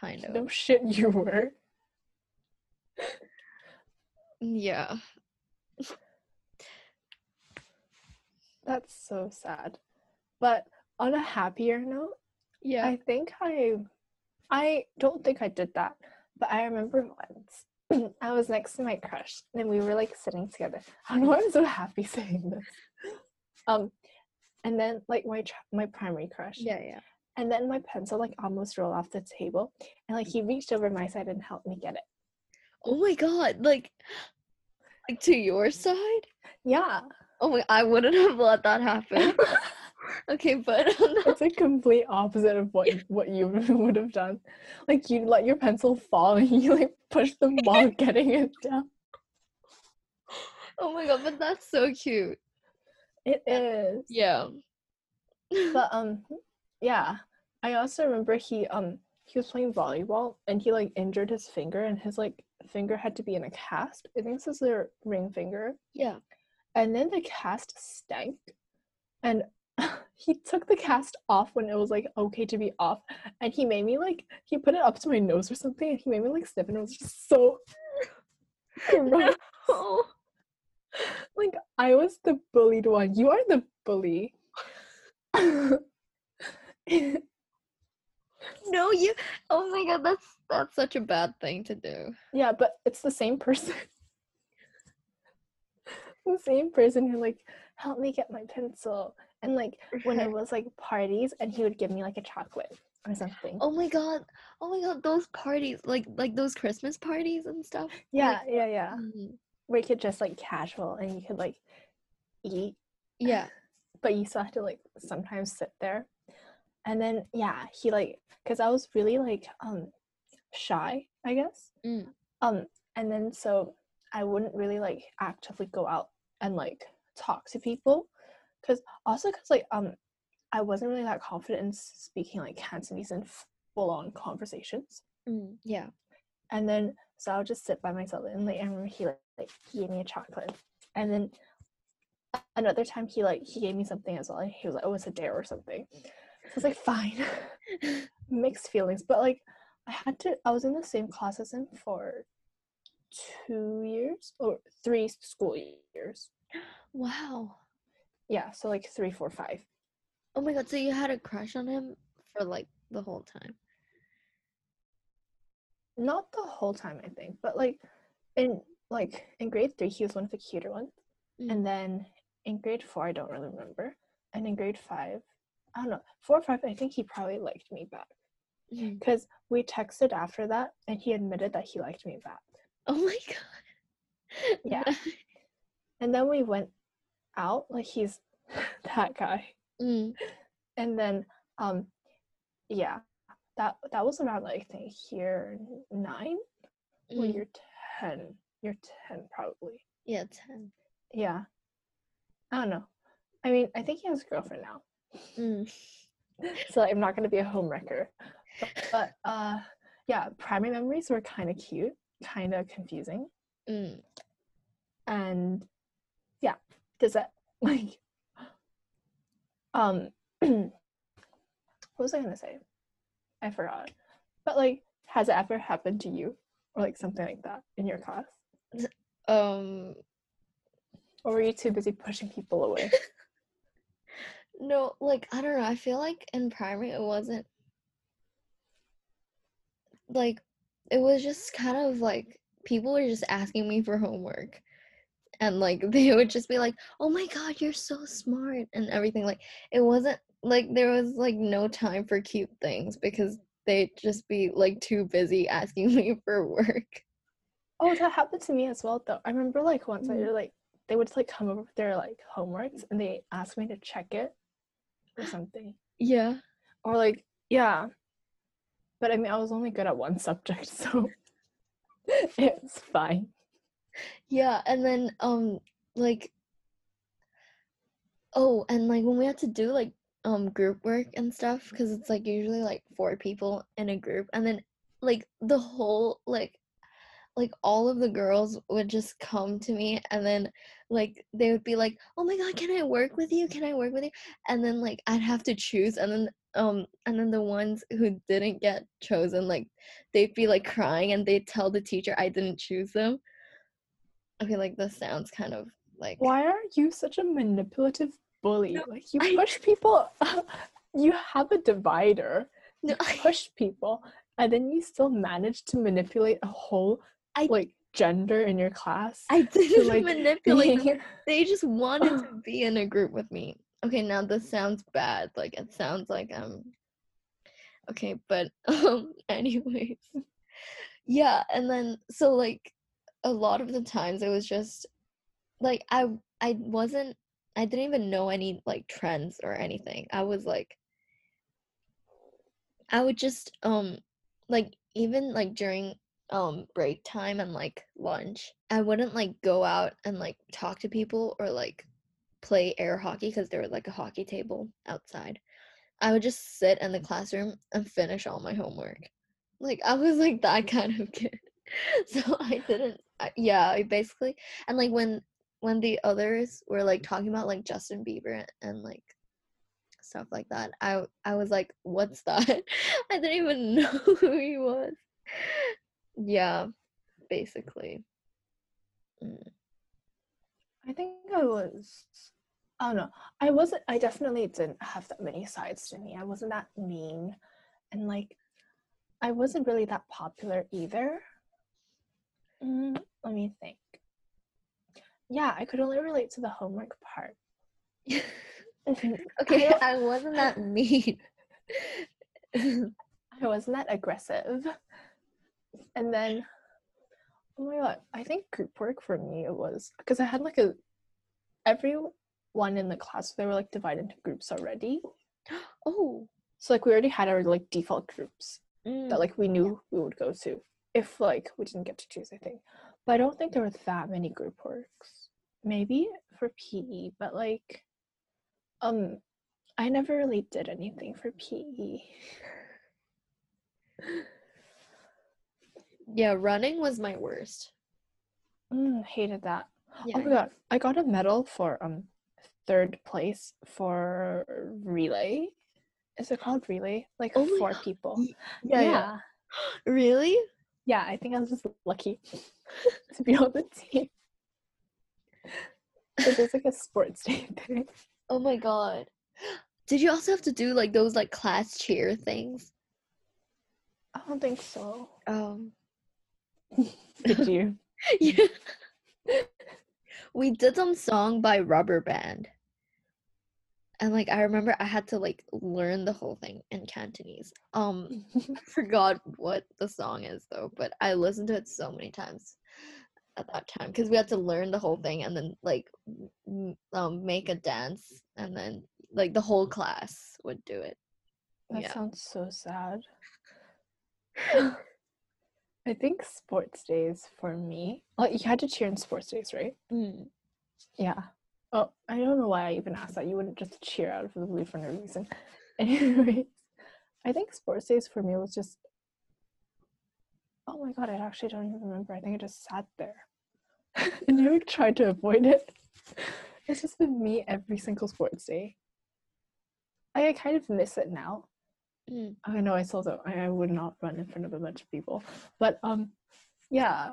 kind of. No shit, you were. Yeah. That's so sad. But on a happier note, Yeah. I think I I don't think I did that, but I remember once <clears throat> I was next to my crush and we were like sitting together. <laughs> I don't know why I'm so happy <laughs> saying this. Um and then like my tr- my primary crush. yeah, yeah. And then my pencil like almost rolled off the table and like he reached over my side and helped me get it. Oh my god, like like to your side? Yeah. Oh my I wouldn't have let that happen. <laughs> okay, but <laughs> it's a complete opposite of what you, what you <laughs> would have done. Like you let your pencil fall and <laughs> you like push them while getting it down. oh my god, but that's so cute. It is. Yeah. But um yeah. I also remember he um he was playing volleyball and he like injured his finger and his like finger had to be in a cast. I think this is their ring finger. Yeah. And then the cast stank. And <laughs> he took the cast off when it was like okay to be off. And he made me like he put it up to my nose or something and he made me like sniff and it was just so. <laughs> Oh. <laughs> Like I was the bullied one. You are the bully. No, you Oh my god, that's that's such a bad thing to do. yeah, but it's the same person. the same person who like helped me get my pencil. And like when it was like parties and he would give me like a chocolate. or something. Oh my god. Oh my god, those parties, like like those Christmas parties and stuff. yeah, yeah, yeah. Mm, Where you could just like casual and you could like eat, Yeah. <laughs> but you still have to like sometimes sit there. And then yeah, he like because I was really like um shy, I guess. Mm. Um, and then so I wouldn't really like actively go out and like talk to people, because also because like um I wasn't really that confident in speaking like Cantonese in full on conversations. Mm, yeah. And then so I'll just sit by myself and like I remember he like, like he gave me a chocolate. And then another time he like he gave me something as well. And he was like, Oh, it's a dare or something. So I was like, fine. <laughs> <laughs> Mixed feelings. But like I had to I was in the same class as him for two years or three school years. Wow. Yeah, so like three, four, five. Oh my god, so you had a crush on him for like the whole time. Not the whole time I think, but like in like in grade three he was one of the cuter ones. Mm. And then in grade four, I don't really remember. And in grade five, I don't know, four or five, I think he probably liked me back. Mm. Because we texted after that and he admitted that he liked me back. Oh my <laughs> god. Yeah. And then we went out, like he's <laughs> that guy. Mm. And then um yeah, that that was around like I think year nine or Mm. year ten. Year ten probably. Yeah, 10. Yeah. I don't know. I mean, I think he has a girlfriend now. Mm. <laughs> so I'm not gonna be a homewrecker. But, but uh yeah, primary memories were kind of cute, kind of confusing, Mm. and does <laughs> that like um <clears throat> what was I gonna say? I forgot. But like, has it ever happened to you, or like something like that in your class, Um or were you too busy pushing people away? <laughs> no, like I don't know. I feel like in primary it wasn't like it was just kind of like people were just asking me for homework. And like <laughs> they would just be like, "Oh my god, you're so smart." and everything like it wasn't like there was like no time for cute things because they'd just be like too busy asking <laughs> me for work. Oh, that happened to me as well though. I remember like once I Mm. did like they would like come over with their like homeworks and they asked me to check it or something. Yeah. Or like yeah. But I mean I was only good at one <laughs> subject, so it's fine. Yeah, and then um like oh, and like when we had to do like um group work and stuff because it's like usually like four people in a group and then like the whole like like all of the girls would just come to me and then like they would be like, "Oh my god, can I work with you? Can I work with you?" And then like I'd have to choose and then um and then the ones who didn't get chosen like they'd be like crying and they'd tell the teacher I didn't choose them. Okay, like this sounds kind of like Why are you such a manipulative bully? No, like you I- push <laughs> people <laughs> you have a divider. No, You I- push people and then you still manage to manipulate a whole I- like gender in your class. I didn't like, <laughs> manipulate them. They just wanted to be in a group with me. Okay, now this sounds bad. Like it sounds like um okay, but um anyways. Yeah, and then so like a lot of the times it was just like I I wasn't I didn't even know any like trends or anything. I was like I would just um like even like during um break time and like lunch, I wouldn't like go out and like talk to people or like play air hockey because there was like a hockey table outside. I would just sit in the classroom and finish all my homework. Like I was like that <laughs> kind of kid. <laughs> So I didn't I, yeah, I basically and like when when the others were like talking about like Justin Bieber and like stuff like that, I I was like, what's that? <laughs> I didn't even <laughs> know who he was. Yeah, basically. Mm. I think I was. I don't know. I wasn't. I definitely didn't have that many sides to me. I wasn't that mean, and like, I wasn't really that popular either. Let me think. Yeah, I could only relate to the homework part. <laughs> okay, I wasn't that mean. <laughs> I wasn't that aggressive. And then, oh my god, I think group work for me it was because I had like a everyone in the class they were like divided into groups already. <gasps> oh. So like we already had our like default groups mm, that like we knew we would go to if like we didn't get to choose. I think, but I don't think there were that many group works. Maybe for PE, but like, um, I never really did anything for. PE. Yeah, running was my worst. Mm, hated that. Yeah. Oh my god, I got a medal for um third place for relay. Is it called relay? Like Oh four people. Yeah, yeah, yeah. <gasps> Really? Yeah. I think I was just lucky <laughs> to be on the team. So there's like a sports day thing. Oh my god. Did you also have to do like those like class cheer things? I don't think so. Um Did you? <laughs> yeah. we did some song by Rubber Band. And like I remember I had to like learn the whole thing in Cantonese. Um <laughs> I <laughs> forgot what the song is though, but I listened to it so many times at that time because we had to learn the whole thing and then like m- um make a dance and then like the whole class would do it. That Yeah. sounds so sad. <laughs> I think sports days for me. Like you had to cheer in sports days, right? Mm. Yeah. Oh, I don't know why I even asked that. You wouldn't just cheer out of the blue for no reason. <laughs> Anyways, I think sports days for me was just. Oh my god, I actually don't even remember. I think I just sat there, <laughs> and I like tried to avoid it. It's just been me every single sports day. I, I kind of miss it now. Mm. I know I still don't. I, I would not run in front of a bunch of people, but um, yeah.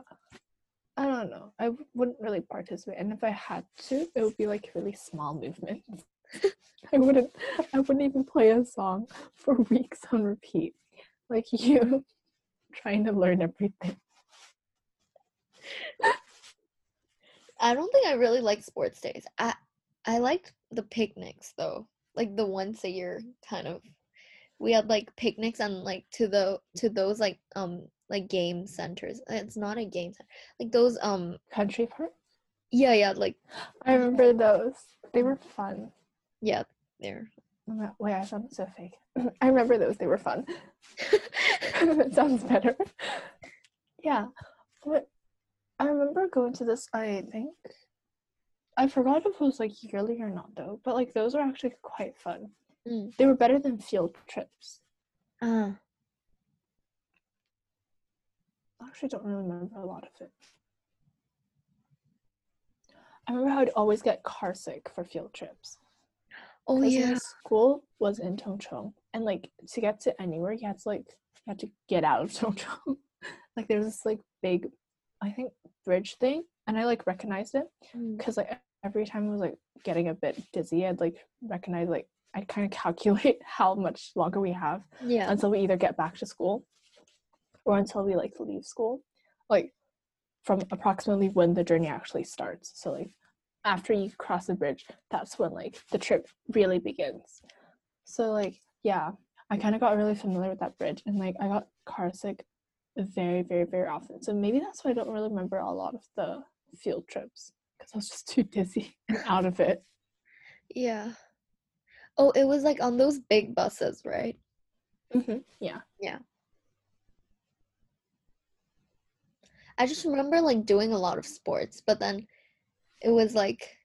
I don't know. I wouldn't really participate, and if I had to, it would be like really small movements. <laughs> I wouldn't. I wouldn't even play a song for <laughs> weeks on repeat, like <laughs> you, trying to learn everything. I don't think I really like sports days. I I liked the picnics though. Like the once a year kind of. We had like picnics and like to the to those like um like game centers. It's not a game center. Like those um Country part. yeah yeah like I remember those. They were fun. yeah there. Oh Wait, I sound so fake. <clears throat> I remember those. They were fun. that <laughs> <laughs> sounds better. Yeah. But I remember going to this, I think. I forgot if it was like yearly or not though, but like those were actually quite fun. Mm. They were better than field trips. Uh, I actually don't really remember a lot of it. I remember how I'd always get car sick for field trips. oh yeah. school was in Tung Chung, and like to get to anywhere, you had to like you had to get out of <laughs> Tung Chung. like there was this like big, I think bridge thing, and I like recognized it Mm. because like every time I was like getting a bit dizzy, I'd like recognize like I'd kind of calculate <laughs> how much longer we have Yeah. until we either get back to school or until we like leave school, like from approximately when the journey actually starts. So like after you cross the bridge, that's when like the trip really begins. So like yeah, I kind of got really familiar with that bridge and like I got car sick very very very often. So maybe that's why I don't really remember a lot of the field trips because I was just too dizzy <laughs> and out of it. Yeah. Oh, it was like on those big buses, right? hmm Yeah. Yeah. I just remember like doing a lot of sports, but then it was like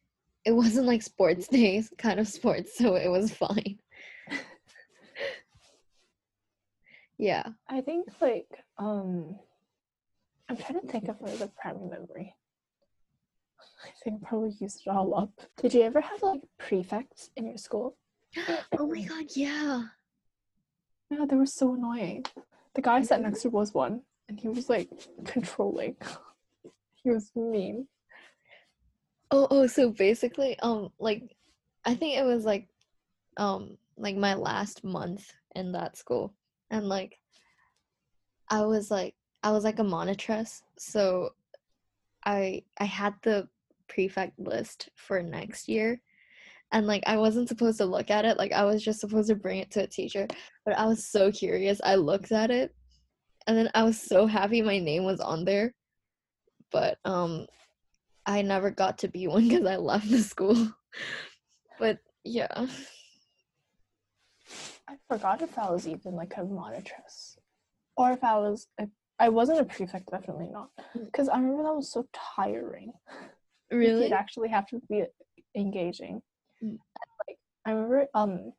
it wasn't like sports days <laughs> kind of sports, so it was fine. <laughs> yeah. I think like um I'm trying to think of like a primary memory. <laughs> I think I probably used it all up. Did you ever have like prefects in your school? <gasps> oh my god, yeah. Yeah, they were so annoying. The guy sat next to was one, and he was like controlling. <laughs> he was mean. Oh, oh, so basically, um, like, I think it was like, um, like my last month in that school, and like, I was like, I was like a monitress, so I I had the prefect list for next year, and like I wasn't supposed to look at it. Like I was just supposed to bring it to a teacher. But I was so curious. I looked at it and then I was so happy my name was on there. But um I never got to be <laughs> one because I left the school. <laughs> but yeah. I forgot if I was even like a monitress, or if I was. A, I wasn't a prefect, definitely not, Mm. because I remember that was so tiring. <laughs> Really? You'd actually have to be engaging. Mm. Like I remember, um,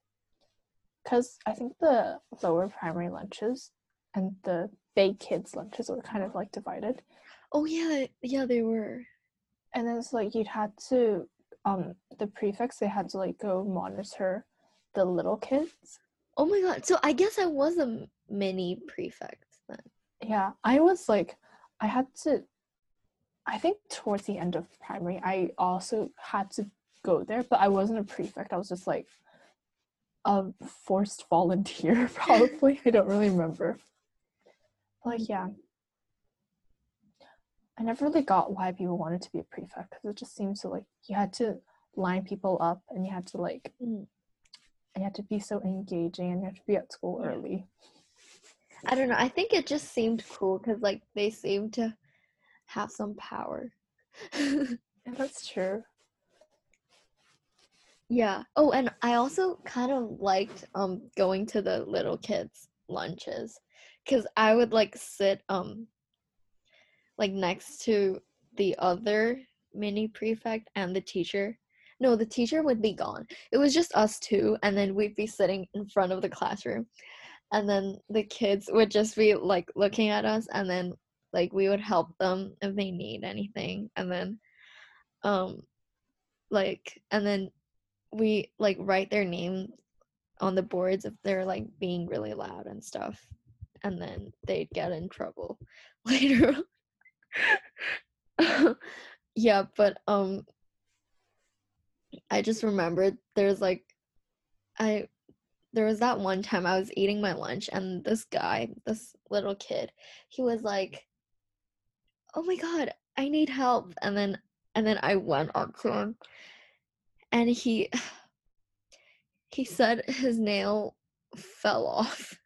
because I think the lower primary lunches and the big kids lunches were kind of like divided, Oh yeah, yeah, they were. and then it's like you'd had to, um, the prefects they had to like go monitor the little kids. Oh my god. So I guess I was a mini prefect then. Yeah, I was like, I had to. I think towards the end of primary, I also had to go there, but I wasn't a prefect. I was just like a forced volunteer, <laughs> probably. I don't really remember. Like, yeah. I never really got why people wanted to be a prefect because it just seems so like you had to line people up and you had to like, Mm. you had to be so engaging and you had to be at school early. I don't know. I think it just seemed cool because like they seemed to have some power. <laughs> That's true. yeah. Oh, and I also kind of liked um going to the little kids lunches because I would like sit um like next to the other mini prefect and the teacher. No, the teacher would be gone. It was just us two, and then we'd be sitting in front of the classroom, and then the kids would just be like looking at us, and then like we would help them if they need anything, and then um like and then we like write their name on the boards if they're like being really loud and stuff and then they'd get in trouble <laughs> later <laughs> yeah but um i just remembered there's like i there was that one time i was eating my lunch and this guy this little kid he was like oh my god i need help and then and then i went up to him and he <sighs> he said his nail fell <laughs> off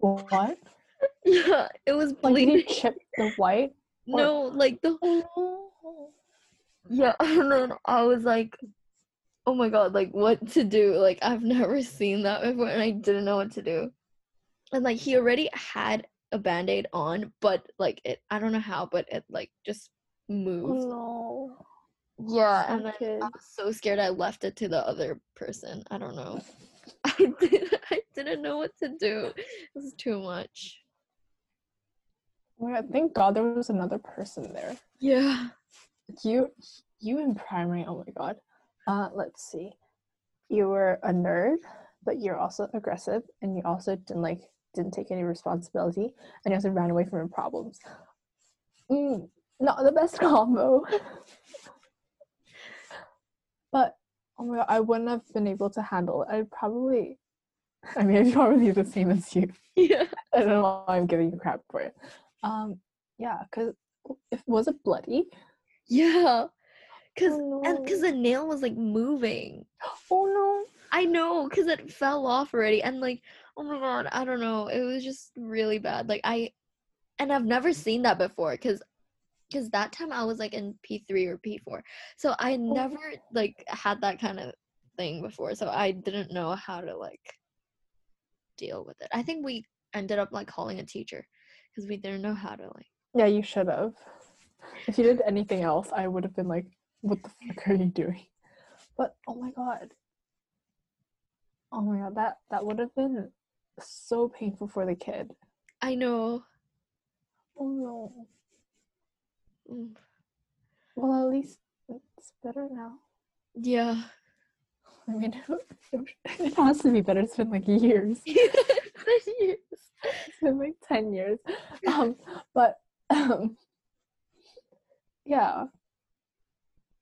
What? <laughs> yeah it was Like, bleeding you chip the white? or- <laughs> no like the whole. yeah <laughs> and then i was like oh my god like what to do like i've never seen that before and i didn't know what to do and like he already had a band-aid on but like it i don't know how but it like just moved oh, no. yeah and then i was so scared i left it to the other person i don't know <laughs> i did i didn't know what to do it was too much Well, thank God there was another person there. yeah You, you in primary. Oh my God. Uh, let's see. You were a nerd, but you're also aggressive, and you also didn't like didn't take any responsibility, and you also ran away from your problems. Mm, not the best <laughs> combo. but oh my God, I wouldn't have been able to handle it. I'd probably. I mean, <laughs> I'd probably be the same as you. yeah <laughs> I don't know why I'm giving you crap for it. Um, yeah, because if was it bloody? yeah because Oh, and because the nail was like moving <gasps> Oh no! I know, cause it fell off already, and like, oh my god, I don't know. It was just really bad. Like I, and I've never seen that before, cause, cause that time I was like in P three or P four, so I oh. never like had that kind of thing before. So I didn't know how to like deal with it. I think we ended up like calling a teacher, cause we didn't know how to like. Yeah, you should have. If you did anything else, I would have been like, "What the fuck are you doing?" But oh my god, oh my god, that that would have been so painful for the kid. I know. Oh no. Mm, Well, at least it's better now. Yeah. <laughs> I mean, <laughs> it has to be better. It's been like years. <laughs> Years. it's been like 10 years um but um yeah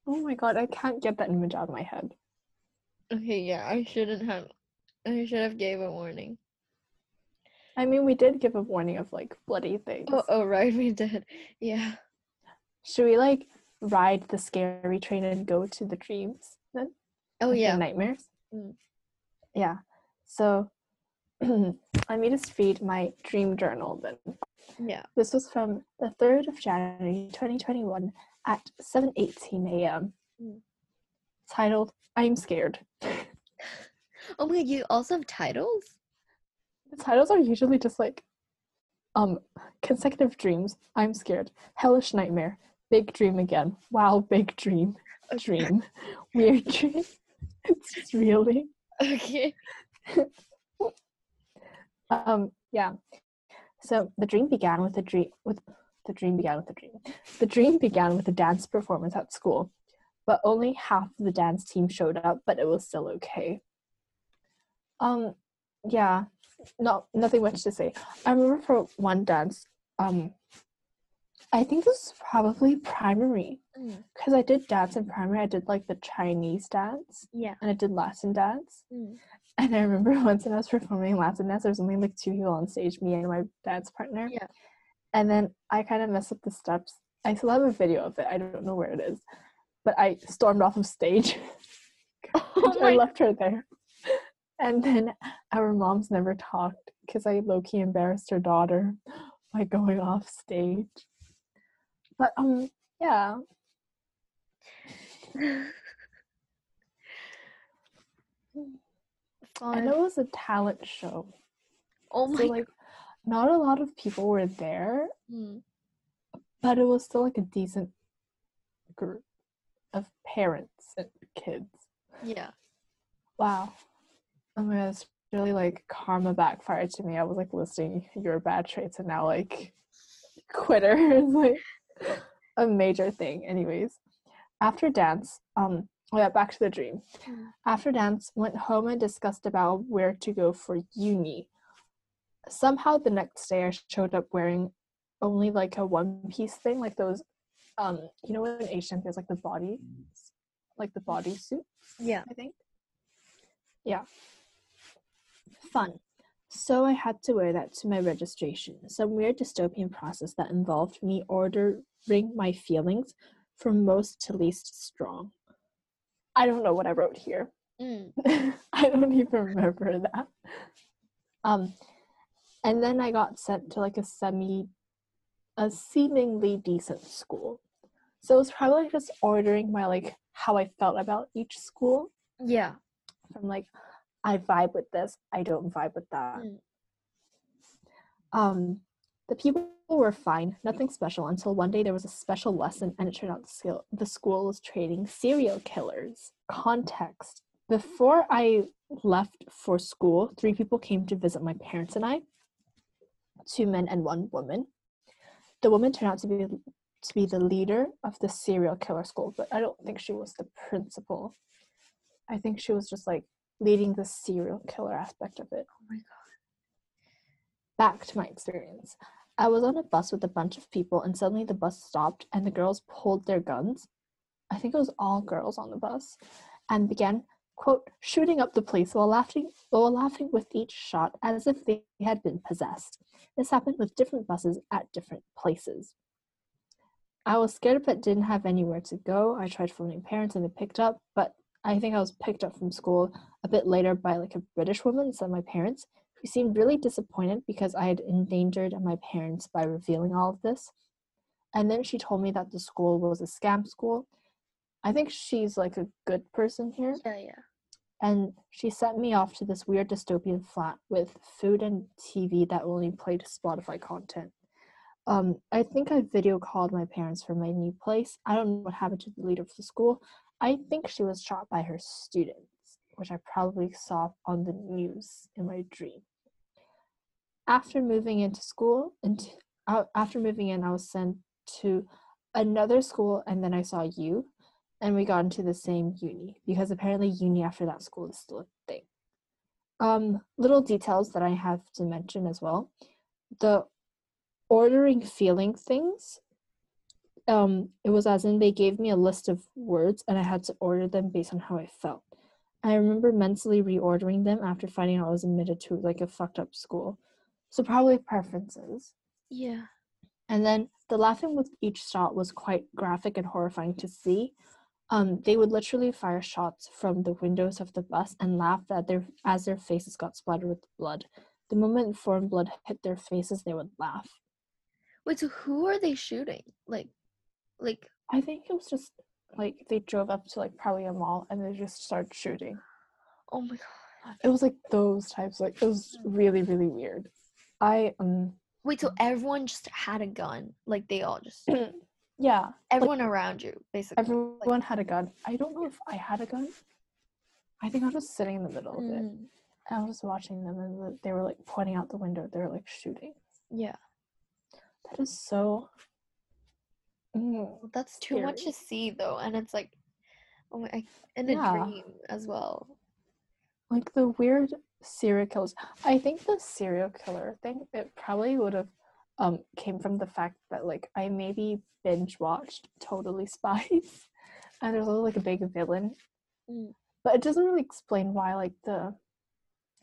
oh my god i can't get that image out of my head Okay, yeah, I shouldn't have. I should have gave a warning. i mean we did give a warning of like bloody things Oh, oh, right, we did. Yeah. Should we like ride the scary train and go to the dreams then? Oh Like yeah. nightmares. Mm. Yeah. So let me just read my dream journal then. Yeah. This was from the 3rd of January 2021 at 7:18 a.m. Mm. Titled I'm scared. <laughs> Oh my god, you also have titles? The titles are usually just like um consecutive dreams. I'm scared. Hellish nightmare. Big dream again. Wow, big dream. Dream. Weird <laughs> dream. It's just really Okay. um yeah. So the dream began with a dream with the dream began with a dream. The dream began with a dance performance at school, but only half of the dance team showed up, but it was still okay. Um yeah, not nothing much to say. I remember for one dance, um I think this was probably primary Mm. because I did dance in primary. I did like the Chinese dance Yeah. and I did Latin dance. Mm. And I remember <laughs> once when I was performing Latin dance, there was only like two people on stage, me and my dance partner. Yeah. And then I kind of messed up the steps. I still have a video of it. I don't know where it is. But I stormed off of stage. <laughs> <laughs> Oh I left her there. And then our moms never talked because I low key embarrassed her daughter by going off stage. But um yeah. <laughs> I know it was a talent show. Oh my so like not a lot of people were there, Mm. but it was still like a decent group of parents and kids. Yeah. Wow. Oh my god, it's really like karma backfired to me. I was like listing your bad traits and now like <laughs> quitter is like a major thing. Anyways. After dance, um oh yeah, back to the dream. After dance, went home and discussed about where to go for uni. Somehow the next day I showed up wearing only like a one piece thing, like those um you know when H&M feels like the body like the bodysuit. Yeah. I think. Yeah. Fun. So I had to wear that to my registration. Some weird dystopian process that involved me ordering my feelings from most to least strong. I don't know what I wrote here. Mm. <laughs> I don't even remember that. Um and then I got sent to like a semi a seemingly decent school. So it was probably just ordering my like how I felt about each school Yeah. from like I vibe with this, I don't vibe with that. Mm. Um the people were fine, nothing special until one day there was a special lesson and it turned out the school, the school was training serial killers. Context. Before I left for school, three people came to visit my parents and I. Two men and one woman. The woman turned out to be to be the leader of the serial killer school, but I don't think she was the principal. I think she was just like leading the serial killer aspect of it. Oh my god. Back to my experience. I was on a bus with a bunch of people, and suddenly the bus stopped, and the girls pulled their guns. I think it was all girls on the bus, and began, quote, shooting up the place while laughing, while laughing with each shot as if they had been possessed. This happened with different buses at different places. I was scared but didn't have anywhere to go. I tried phoning parents and they picked up, but I think I was picked up from school a bit later by like a British woman, said my parents, who seemed really disappointed because I had endangered my parents by revealing all of this. And then she told me that the school was a scam school. I think she's like a good person here. Yeah, yeah. And she sent me off to this weird dystopian flat with food and TV that only played Spotify content. Um, I think I video called my parents from my new place. I don't know what happened to the leader of the school. I think she was shot by her students, which I probably saw on the news in my dream. After moving into school, and uh, after moving in, I was sent to another school, and then I saw you, and we got into the same uni because apparently uni after that school is still a thing. Um, little details that I have to mention as well. The ordering feeling things. Um, it was as in they gave me a list of words and I had to order them based on how I felt. I remember mentally reordering them after finding out I was admitted to like a fucked up school. So probably preferences. Yeah. And then the laughing with each shot was quite graphic and horrifying to see. Um, they would literally fire shots from the windows of the bus and laugh at their as their faces got splattered with blood. The moment foreign blood hit their faces, they would laugh. Wait, so who are they shooting? Like, like I think it was just like they drove up to like probably a mall and they just started shooting. oh my god. It was like those types. Like it was really really weird. I um Wait, so everyone just had a gun? Like they all just <clears throat> yeah. everyone around you, basically. Everyone had a gun. I don't know if I had a gun. I think I was just sitting in the middle of it. Mm, And I was just watching them and they were like pointing out the window. They were like shooting. yeah. That is so. Mm, That's too much to see though, and it's like, oh my, in a Yeah. dream as well. Like the weird serial killers. I think the serial killer thing, it probably would have um came from the fact that like I maybe binge watched Totally <laughs> Spies and there's also like a big villain. Mm. But it doesn't really explain why like the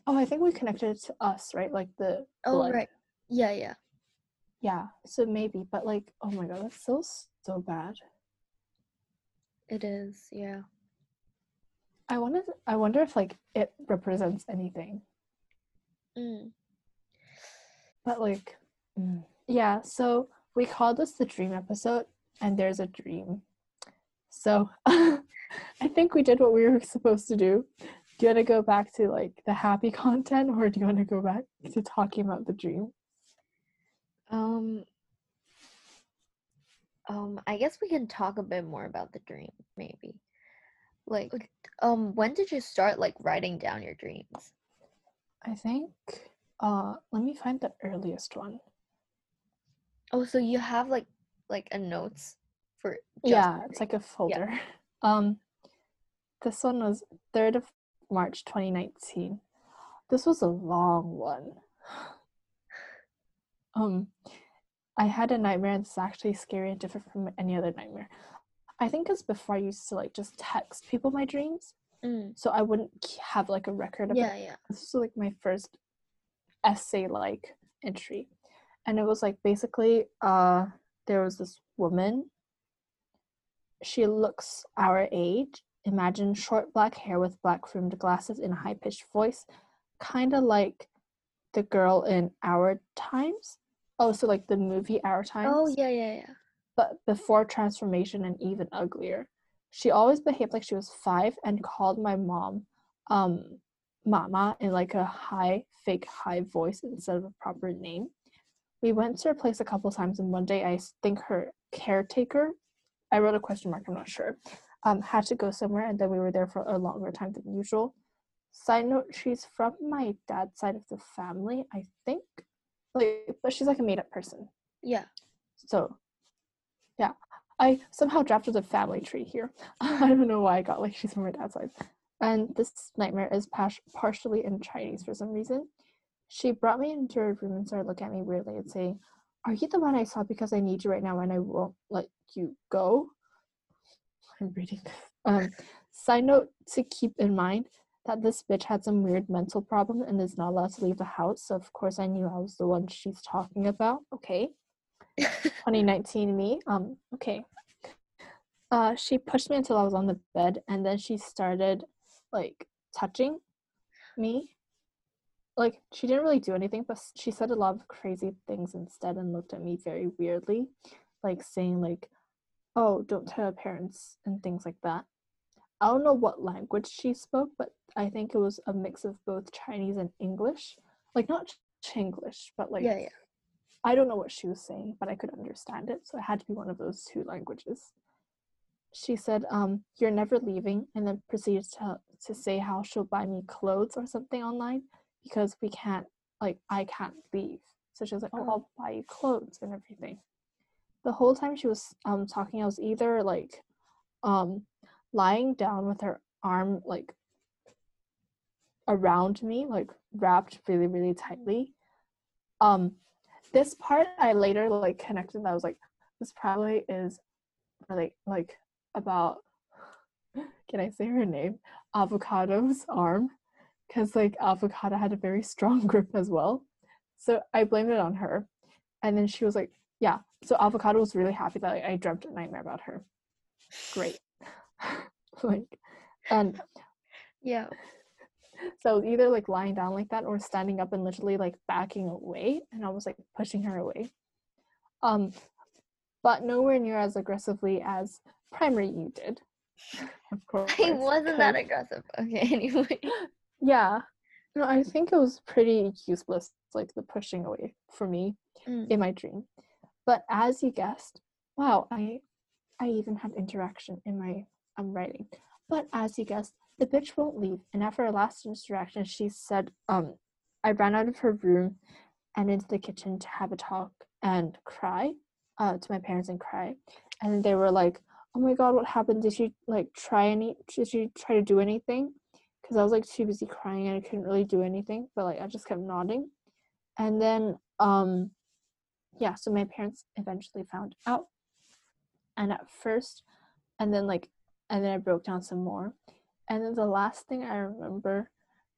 Oh, I think we connected it to us, right? Like the Oh blood. right, yeah, yeah. Yeah, so maybe, but like, oh my god, that's so so bad. It is, yeah. I wonder, I wonder if like it represents anything. Mm. But like, mm, yeah. So we called this the dream episode, and there's a dream. So <laughs> I think we did what we were supposed to do. Do you want to go back to like the happy <laughs> content, or do you want to go back to talking about the dream? Um. Um, I guess we can talk a bit more about the dream, maybe. Like, um, when did you start like writing down your dreams? I think. Uh, let me find the earliest one. Oh, so you have like like a notes for just yeah it's like a folder <laughs> um this one was 3rd of march 2019 this was a long one um i had a nightmare and it's actually scary and different from any other nightmare. I think it's before i used to like just text people my dreams. Mm. so i wouldn't have like a record of it. Yeah, yeah. this was like my first essay like entry. And it was like basically uh there was this woman. She looks our age. Imagine short black hair with black framed glasses in a high pitched voice. Kind of like the girl in our times oh so like the movie our times Oh, yeah, yeah, yeah. but before transformation and even uglier. She always behaved like she was five and called my mom um mama in like a high fake high voice instead of a proper name. We went to her place a couple times and one day I think her caretaker, I wrote a question mark, I'm not sure, um, had to go somewhere and then we were there for a longer time than usual. Side note, she's from my dad's side of the family, I think. Like but she's like a made up person. Yeah. So, yeah, I somehow drafted a family tree here. <laughs> I don't know why I got like she's from her dad's side. And this nightmare is pas- partially in Chinese for some reason. She brought me into her room and started looking at me weirdly and saying, Are you the one I saw because I need you right now and I won't let you go? <laughs> I'm reading this. Um, side note to keep in mind that this bitch had some weird mental problem and is not allowed to leave the house. So, of course, I knew I was the one she's talking about. Okay. <laughs> 2019 me. Um, okay. Uh, she pushed me until I was on the bed, and then she started like touching me. Like she didn't really do anything, but she said a lot of crazy things instead, and looked at me very weirdly, like saying like, "Oh, don't tell your parents" and things like that. I don't know what language she spoke, but I think it was a mix of both Chinese and English. Like not Chinglish, but like yeah, yeah. I don't know what she was saying, but I could understand it, so it had to be one of those two languages. She said, um, you're never leaving, and then proceeded to, to say how she'll buy me clothes or something online because we can't, like, I can't leave. So she was like, oh, Oh. I'll buy you clothes and everything. The whole time she was um, talking, I was either like um, lying down with her arm like around me, like wrapped really, really tightly. Um, this part I later like connected. I was like, this probably is like like about. <sighs> Can I say her name? Avocado's arm, because like avocado had a very strong <laughs> grip as well. So I blamed it on her, and then she was like, "Yeah." So avocado was really happy that I, I dreamt a nightmare about her. Great. <laughs> like and Yeah. <laughs> so either like lying down like that or standing up and literally like backing away and almost like pushing her away um but nowhere near as aggressively as primary you did <laughs> of course I wasn't that aggressive. Okay, anyway. yeah no i think it was pretty useless like the pushing away for me Mm. in my dream but as you guessed wow i i even had interaction in my um, writing. But as you guessed the bitch won't leave. And after our last interaction she said um i ran out of her room and into the kitchen to have a talk and cry uh to my parents and cry. And they were like oh my god what happened? Did she like try any did she try to do anything? Because i was like too busy crying and i couldn't really do anything but like i just kept nodding. And then um yeah so my parents eventually found out. And at first and then like and then i broke down some more. And then the last thing i remember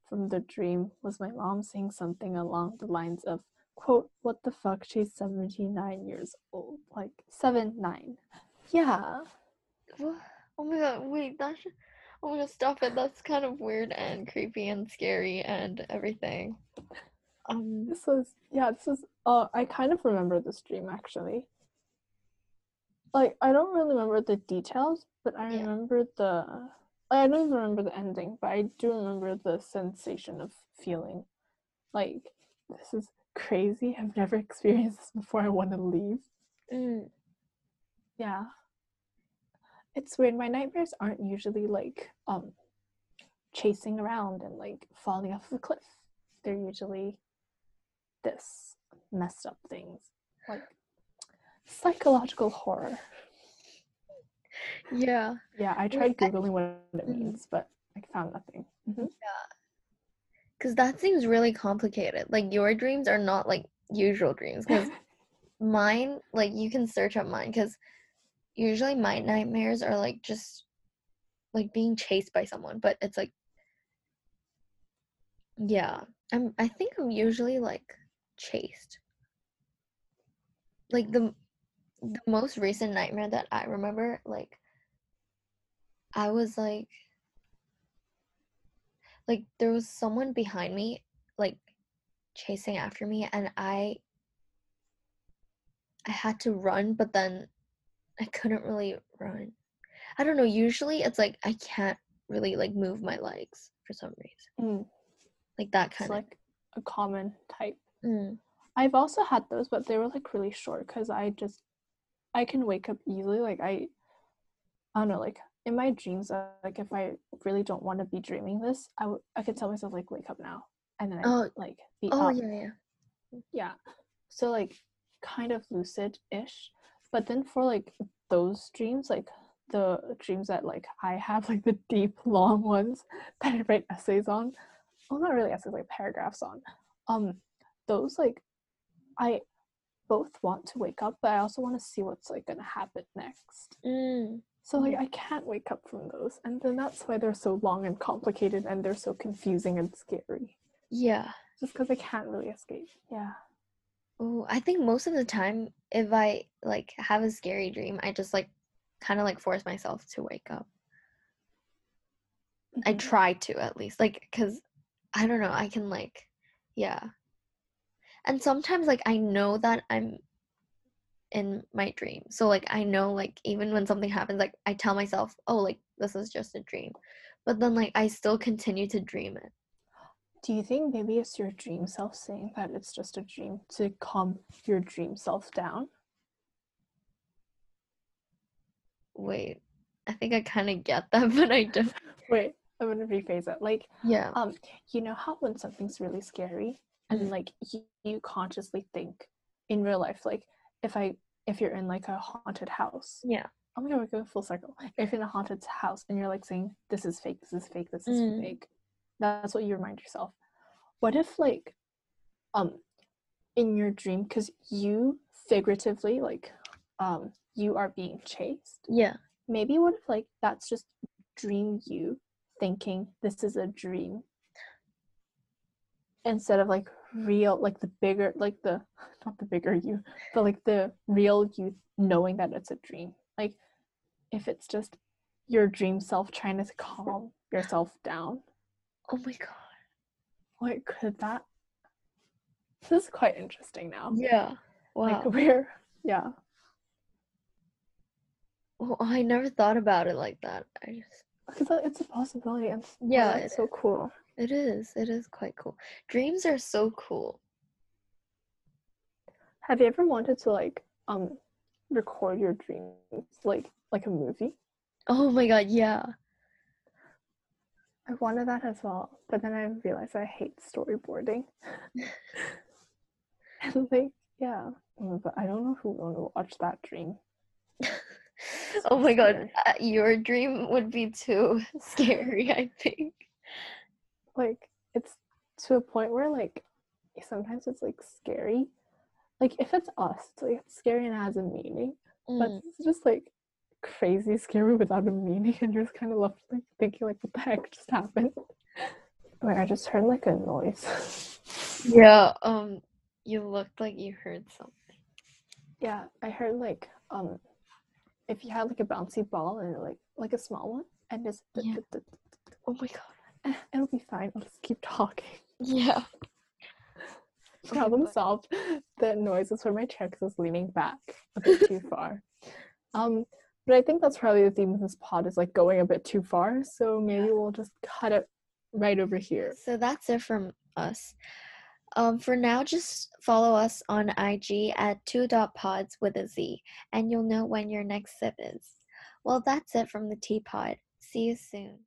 from the dream was my mom saying something along the lines of quote what the fuck? She's 79 years old. Like 7 9 yeah. Oh my god, wait, that's oh my god, stop it. That's kind of weird and creepy and scary and everything. Um this was yeah this was uh i kind of remember this dream actually like i don't really remember the details but i Yeah. remember the i don't even remember the ending but i do remember the sensation of feeling like this is crazy. I've never <laughs> experienced this before. I want to leave. Mm, yeah. It's weird. My nightmares aren't usually like um chasing around and like falling off a cliff. They're usually this messed up things. Like psychological horror yeah. yeah i tried googling what it Mhm. means but i found nothing Mhm. Cause that seems really complicated. Like your dreams are not like usual dreams. Cause <laughs> mine, like you can search up mine. Cause usually my nightmares are like just like being chased by someone, but it's like yeah. I'm I think I'm usually like chased. Like the the most recent nightmare that I remember, like I was like like there was someone behind me like chasing after me and I I had to run but then I couldn't really run. I don't know, usually it's like I can't really like move my legs for some reason. Mm, Like that it's kind of like a common type mm, I've also had those, but they were like really short because I just I can wake up easily. Like I I don't know, like in my dreams, uh, like if I really don't want to be dreaming this, I I could tell myself like wake up now, and then I Oh. like be Oh up. yeah, yeah. Yeah. So like kind of lucid-ish. But then for like those dreams, like the dreams that like I have, like the deep <laughs> long ones <laughs> that I write essays on. Well not really essays, like paragraphs on. Um those like I both want to wake up, but I also want to see what's like gonna happen next. Mm, So like. I can't wake up from those. And then that's why they're so long and complicated and they're so confusing and scary. yeah. Just because I can't really escape. Yeah. Oh, I think most of the time if I like have a scary dream, I just like kind of like force myself to wake up. I Mhm. try to at least like cuz I don't know, I can like yeah. And sometimes like I know that I'm in my dream. So like I know like even when something happens like I tell myself, "Oh, like this is just a dream." But then like I still continue to dream it. Do you think maybe it's your dream self saying that it's just a dream to calm your dream self down? Wait. I think I kind of get that, <laughs> but I don't. Wait, I'm gonna rephrase it. Like, Yeah. um, you know how when something's really scary and Mm. like you, you consciously think in real life, like if I if you're in like a haunted house. Yeah. Oh my god, we're going full circle. If you're in a haunted house and you're like saying, This is fake, this is fake, this is Mm. fake, that's what you remind yourself. What if like um in your dream, because you figuratively like um you are being chased, Yeah. maybe what if like that's just dream you thinking this is a dream instead of like real like the bigger like the <laughs> not the bigger you but like the real you knowing that it's a dream like if it's just your dream self trying to calm yourself down. Oh my god. What could that? This is quite interesting now. Yeah. Wow, like we're yeah. Oh, I never thought about it like that. I just Because it's a possibility. And Yeah, that's it so cool. It is. It is quite cool. Dreams are so cool. Have you ever wanted to like um record your dreams like like a movie? Oh my god, yeah. I wanted that as well, but then I realized I hate storyboarding. <laughs> and like, yeah, mm, but I don't know who want to watch that dream. <laughs> Oh my god, uh, your dream would be too <laughs> scary, I think. Like, it's to a point where like sometimes it's like scary. Like if it's us, it's like it's scary and it has a meaning. But Mm. it's just like crazy scary without a meaning, and you're just kind of left like thinking like, what the heck just happened? Wait, I just heard like a noise. <laughs> Yeah, um you looked like you heard something. Yeah, I heard like um if you had like a bouncy ball and like like a small one and just Yeah. <laughs> Oh my god. <laughs> it'll be fine. I'll just keep talking. Yeah. <laughs> Problem solved. <laughs> The noise is from my chair because it's leaning back a bit too far. Um, but I think that's probably the theme of this pod is like going a bit too far. So maybe we'll just cut it right over here. So that's it from us. Um, for now, just follow us on IG at two dot pods with a Z, and you'll know when your next sip is. Well, that's it from the teapot. See you soon.